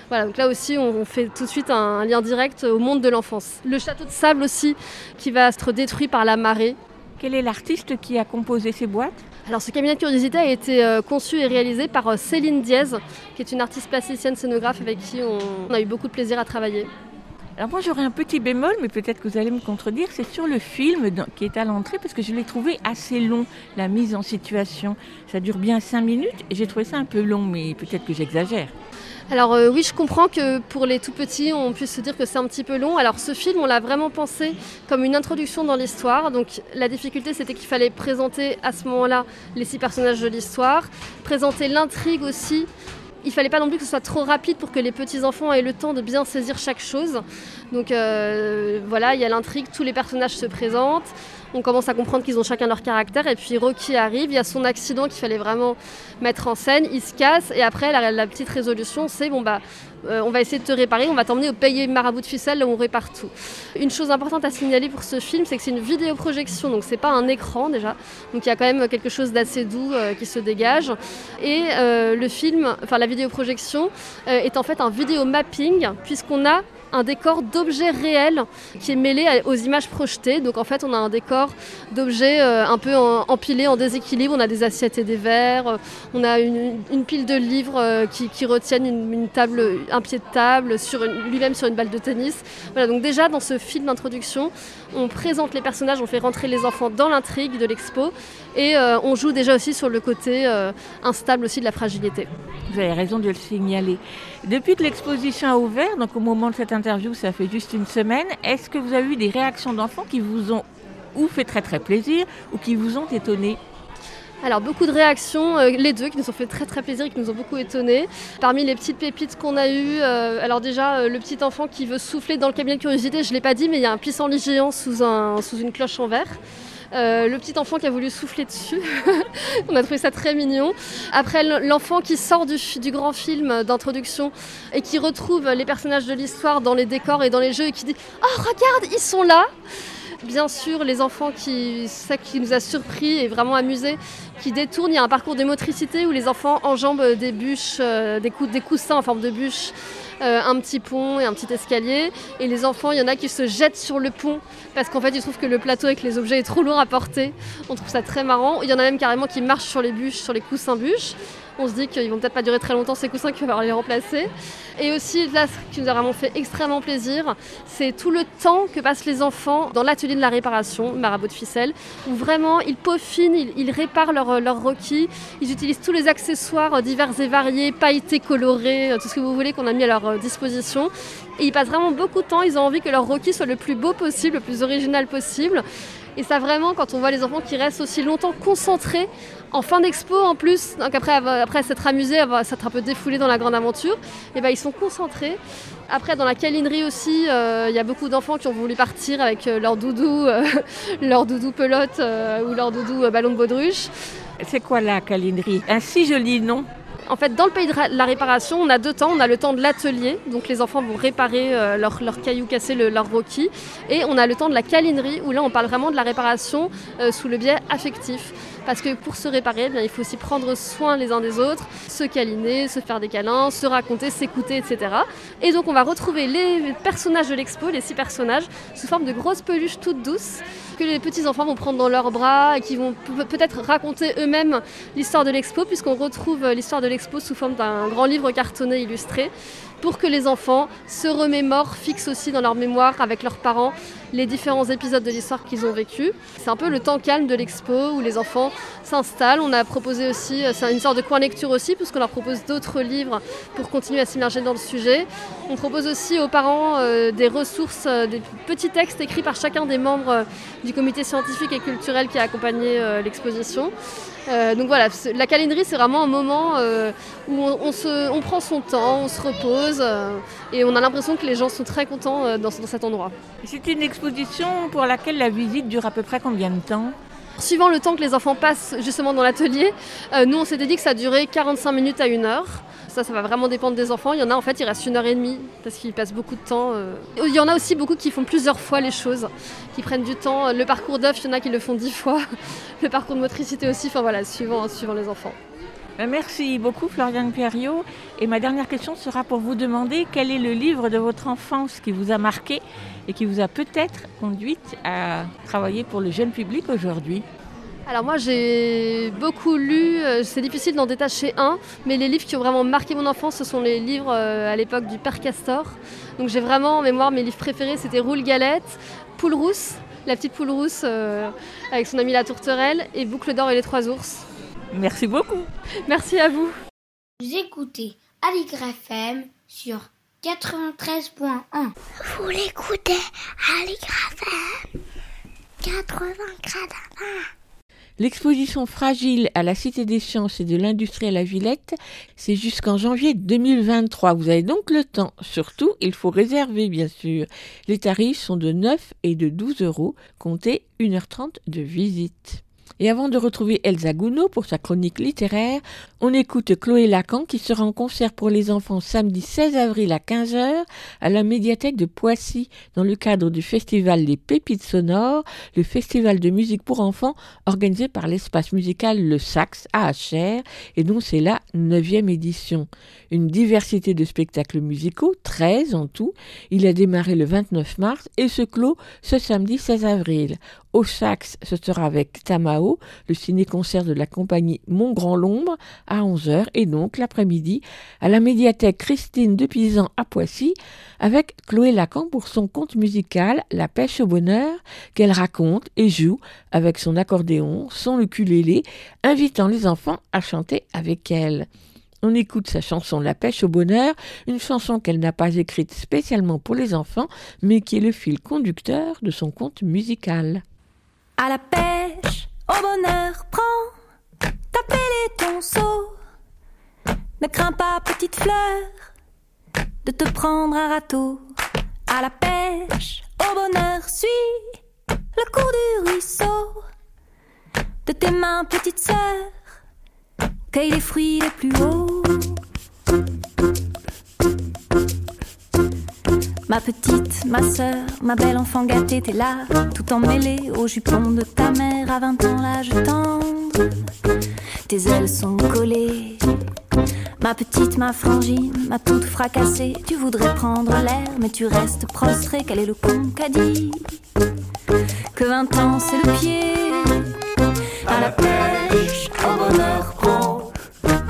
Voilà, donc là aussi, on fait tout de suite un lien direct au monde de l'enfance. Le château de sable aussi, qui va être détruit par la marée. Quel est l'artiste qui a composé ces boîtes? Alors ce cabinet de curiosité a été euh, conçu et réalisé par euh, Céline Diaz, qui est une artiste plasticienne scénographe avec qui on, a eu beaucoup de plaisir à travailler. Alors moi j'aurais un petit bémol, mais peut-être que vous allez me contredire, c'est sur le film qui est à l'entrée, parce que je l'ai trouvé assez long, la mise en situation. Ça dure bien cinq minutes, et j'ai trouvé ça un peu long, mais peut-être que j'exagère. Alors euh, oui, je comprends que pour les tout petits, on puisse se dire que c'est un petit peu long. Alors ce film, on l'a vraiment pensé comme une introduction dans l'histoire. Donc la difficulté, c'était qu'il fallait présenter à ce moment-là les six personnages de l'histoire, présenter l'intrigue aussi. Il fallait pas non plus que ce soit trop rapide pour que les petits enfants aient le temps de bien saisir chaque chose. Donc euh, voilà, il y a l'intrigue, tous les personnages se présentent. On commence à comprendre qu'ils ont chacun leur caractère. Et puis Rocky arrive, il y a son accident qu'il fallait vraiment mettre en scène. Il se casse. Et après, la petite résolution, c'est bon, bah, euh, on va essayer de te réparer. On va t'emmener au pays marabout de ficelle, là où on répare tout. Une chose importante à signaler pour ce film, c'est que c'est une vidéoprojection. Donc, c'est pas un écran déjà. Donc, il y a quand même quelque chose d'assez doux euh, qui se dégage. Et euh, le film, enfin, la vidéoprojection est en fait un vidéo mapping, puisqu'on a un décor d'objets réels qui est mêlé aux images projetées. Donc en fait, on a un décor d'objets euh, un peu empilés, en déséquilibre. On a des assiettes et des verres. on a une, pile de livres euh, qui, retiennent une, table, un pied de table, lui-même sur une balle de tennis. Voilà, donc déjà dans ce film d'introduction, on présente les personnages, on fait rentrer les enfants dans l'intrigue de l'expo et euh, on joue déjà aussi sur le côté instable aussi de la fragilité. Vous avez raison de le signaler. Depuis que l'exposition a ouvert, donc au moment de cette interview, ça fait juste une semaine, est-ce que vous avez eu des réactions d'enfants qui vous ont ou fait très très plaisir ou qui vous ont étonné? Alors beaucoup de réactions, euh, les deux qui nous ont fait très très plaisir et qui nous ont beaucoup étonnés. Parmi les petites pépites qu'on a eues, euh, alors déjà euh, le petit enfant qui veut souffler dans le cabinet de curiosité, je ne l'ai pas dit, mais il y a un pissenlit géant sous, un, sous une cloche en verre. Euh, le petit enfant qui a voulu souffler dessus, on a trouvé ça très mignon. Après l'enfant qui sort du, grand film d'introduction et qui retrouve les personnages de l'histoire dans les décors et dans les jeux et qui dit « Oh regarde, ils sont là !» Bien sûr, les enfants qui, ça qui nous a surpris et vraiment amusés, qui détournent. Il y a un parcours de motricité où les enfants enjambent des bûches, euh, des, des coussins en forme de bûches, euh, un petit pont et un petit escalier. Et les enfants, il y en a qui se jettent sur le pont parce qu'en fait, ils trouvent que le plateau avec les objets est trop lourd à porter. On trouve ça très marrant. Il y en a même carrément qui marchent sur les bûches, sur les coussins bûches. On se dit qu'ils vont peut-être pas durer très longtemps ces coussins qu'il va falloir les remplacer. Et aussi, là, ce qui nous a vraiment fait extrêmement plaisir, c'est tout le temps que passent les enfants dans l'atelier de la réparation, Marabout de ficelle, où vraiment ils peaufinent, ils, réparent leur, leur Rocky, ils utilisent tous les accessoires divers et variés, pailletés, colorés, euh, tout ce que vous voulez qu'on a mis à leur euh, disposition. Et ils passent vraiment beaucoup de temps, ils ont envie que leur Rocky soit le plus beau possible, le plus original possible. Et ça vraiment, quand on voit les enfants qui restent aussi longtemps concentrés en fin d'expo en plus, donc après, s'être amusés, s'être un peu défoulés dans la grande aventure, et ben ils sont concentrés. Après, dans la câlinerie aussi, euh, il y a beaucoup d'enfants qui ont voulu partir avec euh, leur doudou, euh, leur doudou pelote ou leur doudou ballon de baudruche. C'est quoi la câlinerie? Un si joli nom en fait, dans le pays de la réparation, on a deux temps. On a le temps de l'atelier, donc les enfants vont réparer leurs leur cailloux cassés, le, leur roquis. Et on a le temps de la câlinerie, où là, on parle vraiment de la réparation sous le biais affectif. Parce que pour se réparer, eh il faut aussi prendre soin les uns des autres, se câliner, se faire des câlins, se raconter, s'écouter, etc. Et donc on va retrouver les personnages de l'expo, les six personnages, sous forme de grosses peluches toutes douces que les petits enfants vont prendre dans leurs bras et qui vont peut-être raconter eux-mêmes l'histoire de l'expo, puisqu'on retrouve l'histoire de l'expo sous forme d'un grand livre cartonné illustré pour que les enfants se remémorent, fixent aussi dans leur mémoire avec leurs parents les différents épisodes de l'histoire qu'ils ont vécu. C'est un peu le temps calme de l'expo où les enfants s'installent. On a proposé aussi, euh, c'est une sorte de coin lecture aussi, puisqu'on leur propose d'autres livres pour continuer à s'immerger dans le sujet. On propose aussi aux parents euh, des ressources, euh, des petits textes écrits par chacun des membres du comité scientifique et culturel qui a accompagné l'exposition. Donc voilà, la câlinerie, c'est vraiment un moment où on, se, on, prend son temps, on se repose et on a l'impression que les gens sont très contents dans, dans cet endroit. C'est une exposition pour laquelle la visite dure à peu près combien de temps? Suivant le temps que les enfants passent justement dans l'atelier, euh, nous on s'était dit que ça durait 45 minutes à une heure. Ça, ça va vraiment dépendre des enfants. Il y en a en fait, il reste une heure et demie parce qu'ils passent beaucoup de temps. Euh. Il y en a aussi beaucoup qui font plusieurs fois les choses, qui prennent du temps. Le parcours d'œuf, il y en a qui le font dix fois. Le parcours de motricité aussi, enfin voilà, suivant, suivant les enfants. Ben, merci beaucoup Floriane Pierriot. Et ma dernière question sera pour vous demander quel est le livre de votre enfance qui vous a marqué et qui vous a peut-être conduite à travailler pour le jeune public aujourd'hui? Alors moi j'ai beaucoup lu, euh, c'est difficile d'en détacher un, mais les livres qui ont vraiment marqué mon enfance, ce sont les livres euh, à l'époque du Père Castor. Donc j'ai vraiment en mémoire mes livres préférés, c'était Roule Galette, Poule Rousse, la petite poule rousse euh, avec son ami la tourterelle, et Boucle d'or et les trois ours. Merci beaucoup. Merci à vous. Vous écoutez Aligre FM sur 93.1. Vous l'écoutez Aligre FM 80 L'exposition Fragile à la Cité des Sciences et de l'Industrie à la Villette, c'est jusqu'en janvier 2023. Vous avez donc le temps. Surtout, il faut réserver, bien sûr. Les tarifs sont de 9 et de 12 euros. Comptez 1h30 de visite. Et avant de retrouver Elsa Gounod pour sa chronique littéraire, on écoute Chloé Lacan qui sera en concert pour les enfants samedi 16 avril à 15h à la médiathèque de Poissy dans le cadre du festival des Pépites sonores, le festival de musique pour enfants organisé par l'espace musical Le Sax à Acher et dont c'est la 9e édition. Une diversité de spectacles musicaux, 13 en tout. Il a démarré le 29 mars et se clôt ce samedi 16 avril. Au sax, ce sera avec Tamao, le ciné-concert de la compagnie Mon Grand Lombre, à 11h, et donc l'après-midi à la médiathèque Christine de Pisan à Poissy, avec Chloé Lacan pour son conte musical La pêche au bonheur, qu'elle raconte et joue avec son accordéon, son ukulélé, invitant les enfants à chanter avec elle. On écoute sa chanson La pêche au bonheur, une chanson qu'elle n'a pas écrite spécialement pour les enfants, mais qui est le fil conducteur de son conte musical. À la pêche, au bonheur, prends ta pelle et ton seau. Ne crains pas, petite fleur, de te prendre un râteau. À la pêche, au bonheur, suis le cours du ruisseau. De tes mains, petite sœur, cueille les fruits les plus hauts. Ma petite, ma sœur, ma belle enfant gâtée, t'es là, tout emmêlée au jupon de ta mère à 20 ans l'âge tendre. Tes ailes sont collées. Ma petite, ma frangine, ma toute fracassée, tu voudrais prendre l'air, mais tu restes prostrée. Quel est le con qu'a Que 20 ans c'est le pied à la pêche, au bonheur prends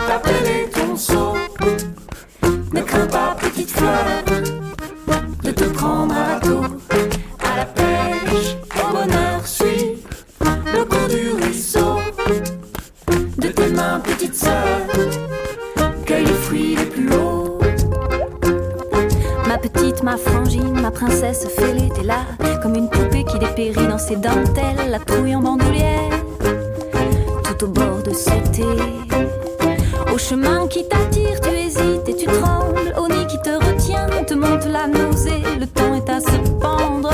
ta pelle et ton seau. Ne crains pas, petite fleur prendre à tout à la pêche. Au bonheur, suis le cours du ruisseau. De tes mains, petite sœur, cueille les fruits les plus hauts. Ma petite, ma frangine, ma princesse fêlée, t'es là comme une poupée qui dépérit dans ses dentelles, la trouille en bandoulière, tout au bord de ce thé. Au chemin qui t'attire, te monte la nausée. Le temps est à se pendre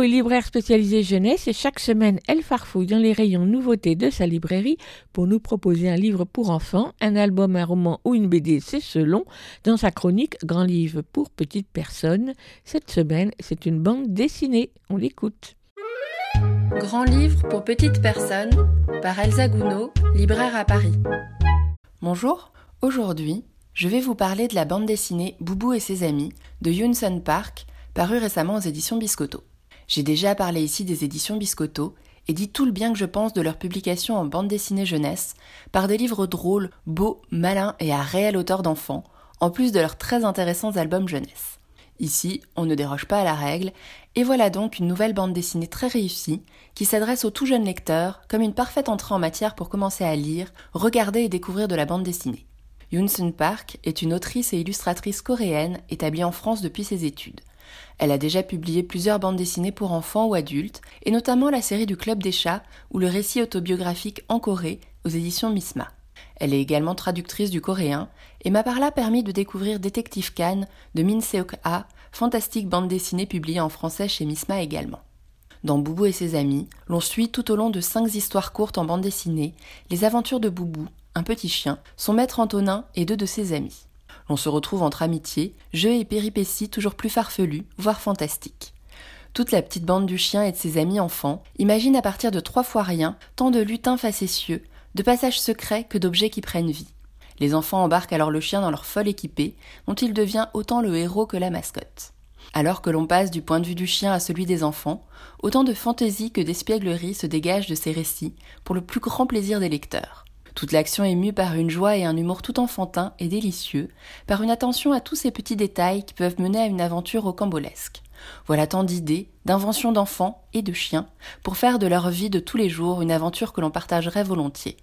Gounod est libraire spécialisée jeunesse et chaque semaine, elle farfouille dans les rayons nouveautés de sa librairie pour nous proposer un livre pour enfants, un album, un roman ou une BD, c'est selon, dans sa chronique Grand livre pour petites personnes. Cette semaine, c'est une bande dessinée. On l'écoute. Grand livre pour petites personnes par Elsa Gounod, libraire à Paris. Bonjour, aujourd'hui, je vais vous parler de la bande dessinée Boubou et ses amis de Yunsun Park, parue récemment aux éditions Biscotto. J'ai déjà parlé ici des éditions Biscotto et dit tout le bien que je pense de leur publication en bande dessinée jeunesse par des livres drôles, beaux, malins et à réelle hauteur d'enfants, en plus de leurs très intéressants albums jeunesse. Ici, on ne déroge pas à la règle, et voilà donc une nouvelle bande dessinée très réussie qui s'adresse aux tout jeunes lecteurs comme une parfaite entrée en matière pour commencer à lire, regarder et découvrir de la bande dessinée. Yoon Sun Park est une autrice et illustratrice coréenne établie en France depuis ses études. Elle a déjà publié plusieurs bandes dessinées pour enfants ou adultes, et notamment la série du Club des chats ou le récit autobiographique En Corée aux éditions Misma. Elle est également traductrice du coréen et m'a par là permis de découvrir Détective Kan de Min Seok Ha, fantastique bande dessinée publiée en français chez Misma également. Dans Boubou et ses amis, l'on suit tout au long de cinq histoires courtes en bande dessinée les aventures de Boubou, un petit chien, son maître Antonin et deux de ses amis. L'on se retrouve entre amitié, jeux et péripéties toujours plus farfelus, voire fantastiques. Toute la petite bande du chien et de ses amis enfants imagine à partir de trois fois rien tant de lutins facétieux, de passages secrets que d'objets qui prennent vie. Les enfants embarquent alors le chien dans leur folle équipée, dont il devient autant le héros que la mascotte. Alors que l'on passe du point de vue du chien à celui des enfants, autant de fantaisie que d'espièglerie se dégagent de ces récits pour le plus grand plaisir des lecteurs. Toute l'action est mue par une joie et un humour tout enfantin et délicieux, par une attention à tous ces petits détails qui peuvent mener à une aventure rocambolesque. Voilà tant d'idées, d'inventions d'enfants et de chiens pour faire de leur vie de tous les jours une aventure que l'on partagerait volontiers.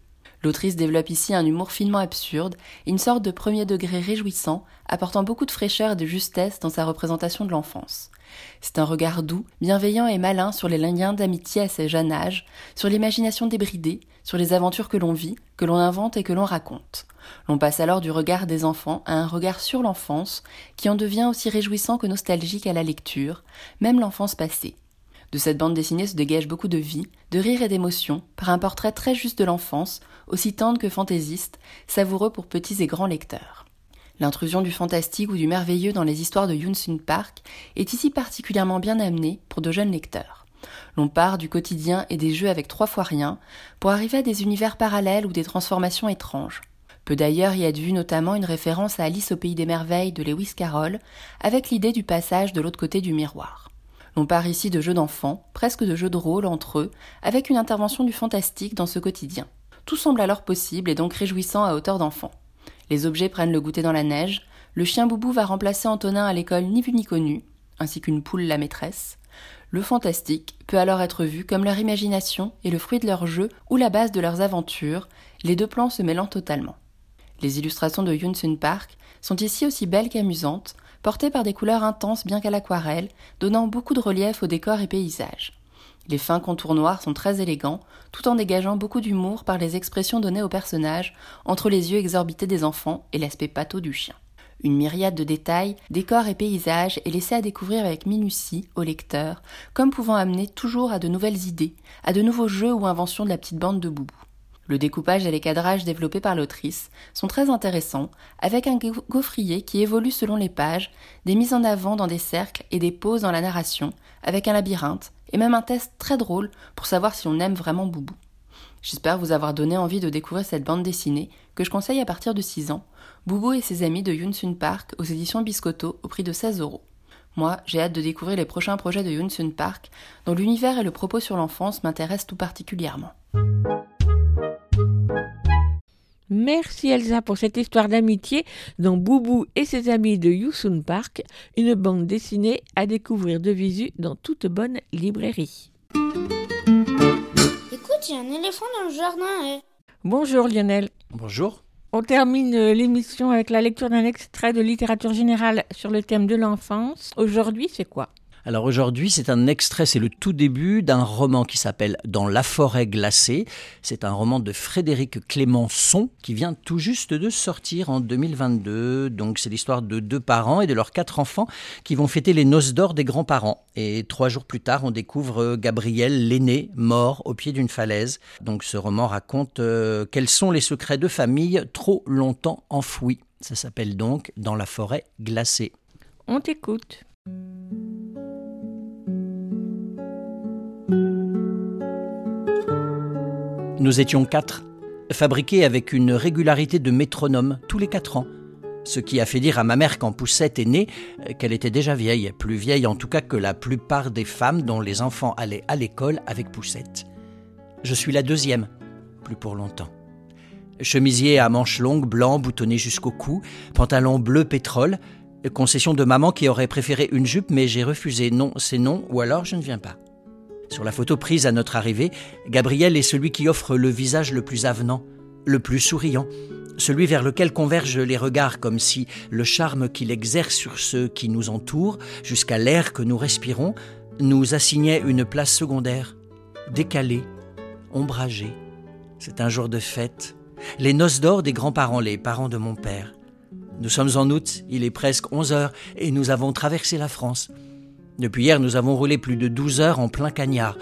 L'autrice développe ici un humour finement absurde une sorte de premier degré réjouissant, apportant beaucoup de fraîcheur et de justesse dans sa représentation de l'enfance. C'est un regard doux, bienveillant et malin sur les liens d'amitié à ce jeune âge, sur l'imagination débridée, sur les aventures que l'on vit, que l'on invente et que l'on raconte. L'on passe alors du regard des enfants à un regard sur l'enfance, qui en devient aussi réjouissant que nostalgique à la lecture, même l'enfance passée. De cette bande dessinée se dégage beaucoup de vie, de rire et d'émotion, par un portrait très juste de l'enfance, aussi tendre que fantaisiste, savoureux pour petits et grands lecteurs. L'intrusion du fantastique ou du merveilleux dans les histoires de Yunsun Park est ici particulièrement bien amenée pour de jeunes lecteurs. L'on part du quotidien et des jeux avec trois fois rien pour arriver à des univers parallèles ou des transformations étranges. Peut d'ailleurs y être vu notamment une référence à Alice au pays des merveilles de Lewis Carroll, avec l'idée du passage de l'autre côté du miroir. L'on part ici de jeux d'enfants, presque de jeux de rôle entre eux, avec une intervention du fantastique dans ce quotidien. Tout semble alors possible et donc réjouissant à hauteur d'enfant. Les objets prennent le goûter dans la neige, le chien Boubou va remplacer Antonin à l'école ni vu ni connu, ainsi qu'une poule la maîtresse. Le fantastique peut alors être vu comme leur imagination et le fruit de leur jeu ou la base de leurs aventures, les deux plans se mêlant totalement. Les illustrations de Yunsun Park sont ici aussi belles qu'amusantes, portées par des couleurs intenses bien qu'à l'aquarelle, donnant beaucoup de relief aux décors et paysages. Les fins contours noirs sont très élégants, tout en dégageant beaucoup d'humour par les expressions données aux personnages, entre les yeux exorbités des enfants et l'aspect pâteau du chien. Une myriade de détails, décors et paysages est laissée à découvrir avec minutie au lecteur, comme pouvant amener toujours à de nouvelles idées, à de nouveaux jeux ou inventions de la petite bande de boubou. Le découpage et les cadrages développés par l'autrice sont très intéressants, avec un gaufrier qui évolue selon les pages, des mises en avant dans des cercles et des pauses dans la narration, avec un labyrinthe, et même un test très drôle pour savoir si on aime vraiment Boubou. J'espère vous avoir donné envie de découvrir cette bande dessinée que je conseille à partir de 6 ans, Boubou et ses amis de Yunsun Park aux éditions Biscotto au prix de 16 euros. Moi, j'ai hâte de découvrir les prochains projets de Yunsun Park, dont l'univers et le propos sur l'enfance m'intéressent tout particulièrement. Merci Elsa pour cette histoire d'amitié dans Boubou et ses amis de Yusun Park, une bande dessinée à découvrir de visu dans toute bonne librairie. Écoute, il y a un éléphant dans le jardin. eh. Bonjour Lionel. Bonjour. On termine euh, l'émission avec la lecture d'un extrait de littérature générale sur le thème de l'enfance. Aujourd'hui, c'est quoi? Alors aujourd'hui, c'est un extrait, c'est le tout début d'un roman qui s'appelle Dans la forêt glacée. C'est un roman de Frédéric Clémenceau qui vient tout juste de sortir en 2022. Donc c'est l'histoire de deux parents et de leurs quatre enfants qui vont fêter les noces d'or des grands-parents. Et trois jours plus tard, on découvre Gabriel, l'aîné, mort au pied d'une falaise. Donc ce roman raconte euh, quels sont les secrets de famille trop longtemps enfouis. Ça s'appelle donc Dans la forêt glacée. On t'écoute. Nous étions quatre, fabriqués avec une régularité de métronome tous les quatre ans. Ce qui a fait dire à ma mère quand Poussette est née qu'elle était déjà vieille, plus vieille en tout cas que la plupart des femmes dont les enfants allaient à l'école avec Poussette. Je suis la deuxième, plus pour longtemps. Chemisier à manches longues, blanc, boutonné jusqu'au cou, pantalon bleu pétrole, concession de maman qui aurait préféré une jupe, mais j'ai refusé. Non, c'est non, ou alors je ne viens pas. Sur la photo prise à notre arrivée, Gabriel est celui qui offre le visage le plus avenant, le plus souriant, celui vers lequel convergent les regards comme si le charme qu'il exerce sur ceux qui nous entourent, jusqu'à l'air que nous respirons, nous assignait une place secondaire, décalée, ombragée. C'est un jour de fête, les noces d'or des grands-parents, les parents de mon père. Nous sommes en août, il est presque 11 heures et nous avons traversé la France. Depuis hier, nous avons roulé plus de 12 heures en plein cagnard.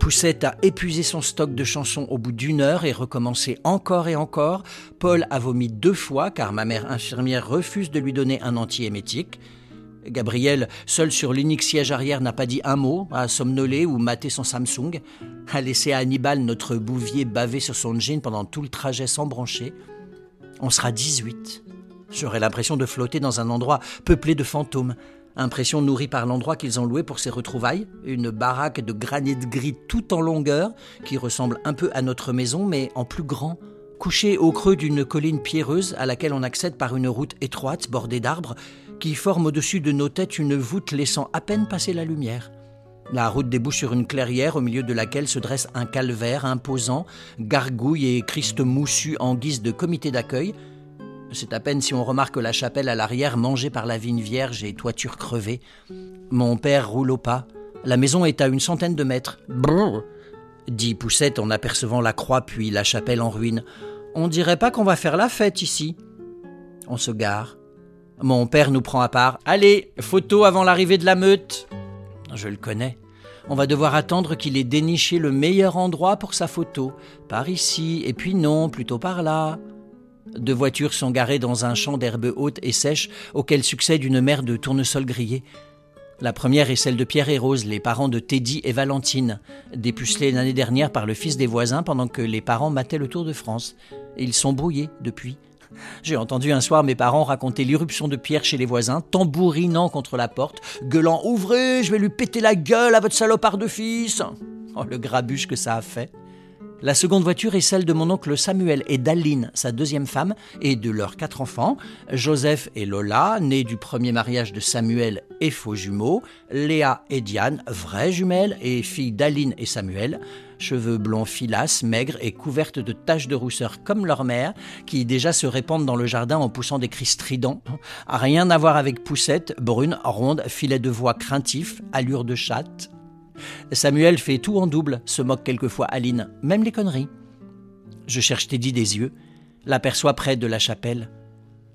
Poussette a épuisé son stock de chansons au bout d'une heure et recommencé encore et encore. Paul a vomi deux fois car ma mère infirmière refuse de lui donner un antiémétique. Gabriel, seul sur l'unique siège arrière, n'a pas dit un mot, a somnolé ou maté son Samsung, a laissé Hannibal, notre bouvier, baver sur son jean pendant tout le trajet sans brancher. On sera 18. J'aurais l'impression de flotter dans un endroit peuplé de fantômes. Impression nourrie par l'endroit qu'ils ont loué pour ces retrouvailles, une baraque de granit gris tout en longueur, qui ressemble un peu à notre maison, mais en plus grand. Couché au creux d'une colline pierreuse à laquelle on accède par une route étroite bordée d'arbres, qui forme au-dessus de nos têtes une voûte laissant à peine passer la lumière. La route débouche sur une clairière au milieu de laquelle se dresse un calvaire imposant, gargouille et Christ moussu en guise de comité d'accueil, c'est à peine si on remarque la chapelle à l'arrière mangée par la vigne vierge et toiture crevée. Mon père roule au pas. La maison est à une centaine de mètres. Brrr dit Poussette en apercevant la croix puis la chapelle en ruine. On dirait pas qu'on va faire la fête ici. On se gare. Mon père nous prend à part. Allez, photo avant l'arrivée de la meute. Je le connais. On va devoir attendre qu'il ait déniché le meilleur endroit pour sa photo. Par ici, et puis non, plutôt par là. Deux voitures sont garées dans un champ d'herbe haute et sèche auquel succède une mer de tournesols grillés. La première est celle de Pierre et Rose, les parents de Teddy et Valentine, dépucelés l'année dernière par le fils des voisins pendant que les parents mataient le Tour de France. Ils sont brouillés depuis. J'ai entendu un soir mes parents raconter l'irruption de Pierre chez les voisins, tambourinant contre la porte, gueulant Ouvrez, je vais lui péter la gueule à votre salopard de fils Oh, le grabuge que ça a fait La seconde voiture est celle de mon oncle Samuel et d'Aline, sa deuxième femme, et de leurs quatre enfants, Joseph et Lola, nés du premier mariage de Samuel et faux jumeaux, Léa et Diane, vraies jumelles et filles d'Aline et Samuel, cheveux blonds filasses, maigres et couvertes de taches de rousseur comme leur mère, qui déjà se répandent dans le jardin en poussant des cris stridents. Rien à voir avec Poussette, brune, ronde, filet de voix craintif, allure de chatte. Samuel fait tout en double, se moque quelquefois Aline, même les conneries. Je cherche Teddy des yeux, l'aperçois près de la chapelle.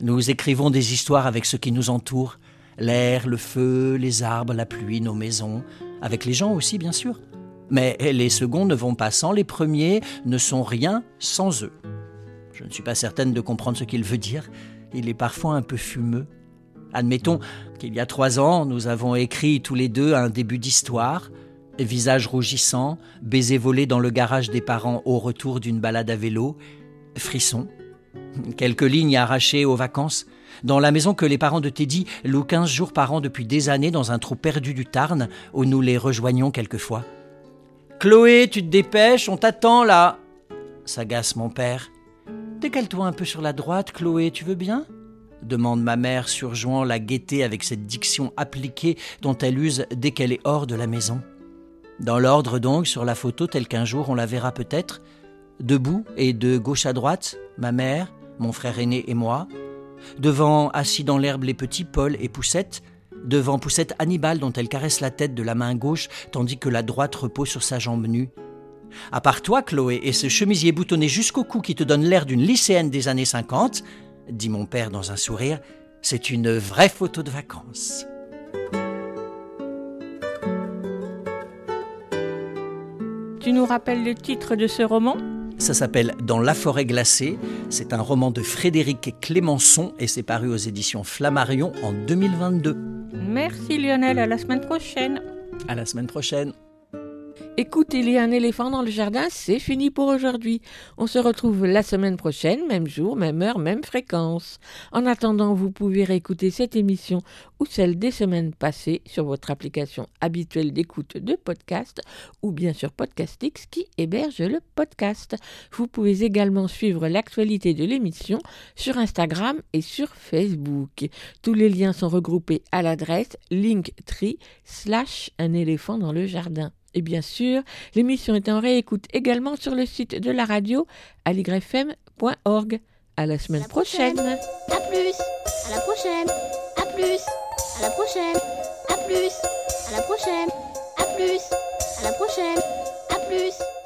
Nous écrivons des histoires avec ce qui nous entoure, l'air, le feu, les arbres, la pluie, nos maisons, avec les gens aussi bien sûr. Mais les seconds ne vont pas sans, les premiers ne sont rien sans eux. Je ne suis pas certaine de comprendre ce qu'il veut dire, il est parfois un peu fumeux. Admettons qu'il y a trois ans, nous avons écrit tous les deux un début d'histoire, visage rougissant, baiser volé dans le garage des parents au retour d'une balade à vélo, frisson, quelques lignes arrachées aux vacances, dans la maison que les parents de Teddy louent 15 jours par an depuis des années dans un trou perdu du Tarn où nous les rejoignons quelquefois. Chloé, tu te dépêches, on t'attend là s'agace mon père. Décale-toi un peu sur la droite, Chloé, tu veux bien? demande ma mère, surjouant la gaieté avec cette diction appliquée dont elle use dès qu'elle est hors de la maison. Dans l'ordre donc, sur la photo telle qu'un jour on la verra peut-être, debout et de gauche à droite, ma mère, mon frère aîné et moi, devant, assis dans l'herbe, les petits Paul et Poussette, devant Poussette Hannibal dont elle caresse la tête de la main gauche tandis que la droite repose sur sa jambe nue. À part toi, Chloé, et ce chemisier boutonné jusqu'au cou qui te donne l'air d'une lycéenne des années 50, dit mon père dans un sourire, c'est une vraie photo de vacances. Tu nous rappelles le titre de ce roman? Ça s'appelle Dans la forêt glacée. C'est un roman de Frédéric Clémenceau et c'est paru aux éditions Flammarion en 2022. Merci Lionel, à la semaine prochaine. À la semaine prochaine. Écoute, il y un éléphant dans le jardin, c'est fini pour aujourd'hui. On se retrouve la semaine prochaine, même jour, même heure, même fréquence. En attendant, vous pouvez réécouter cette émission ou celle des semaines passées sur votre application habituelle d'écoute de podcast ou bien sur Podcastix qui héberge le podcast. Vous pouvez également suivre l'actualité de l'émission sur Instagram et sur Facebook. Tous les liens sont regroupés à l'adresse linktree slash un éléphant dans le jardin. Et bien sûr, l'émission est en réécoute également sur le site de la radio aligrefm.org. À la semaine prochaine. À plus. À la prochaine. À plus. À la prochaine. À plus. À la prochaine. À plus. À la prochaine. À plus.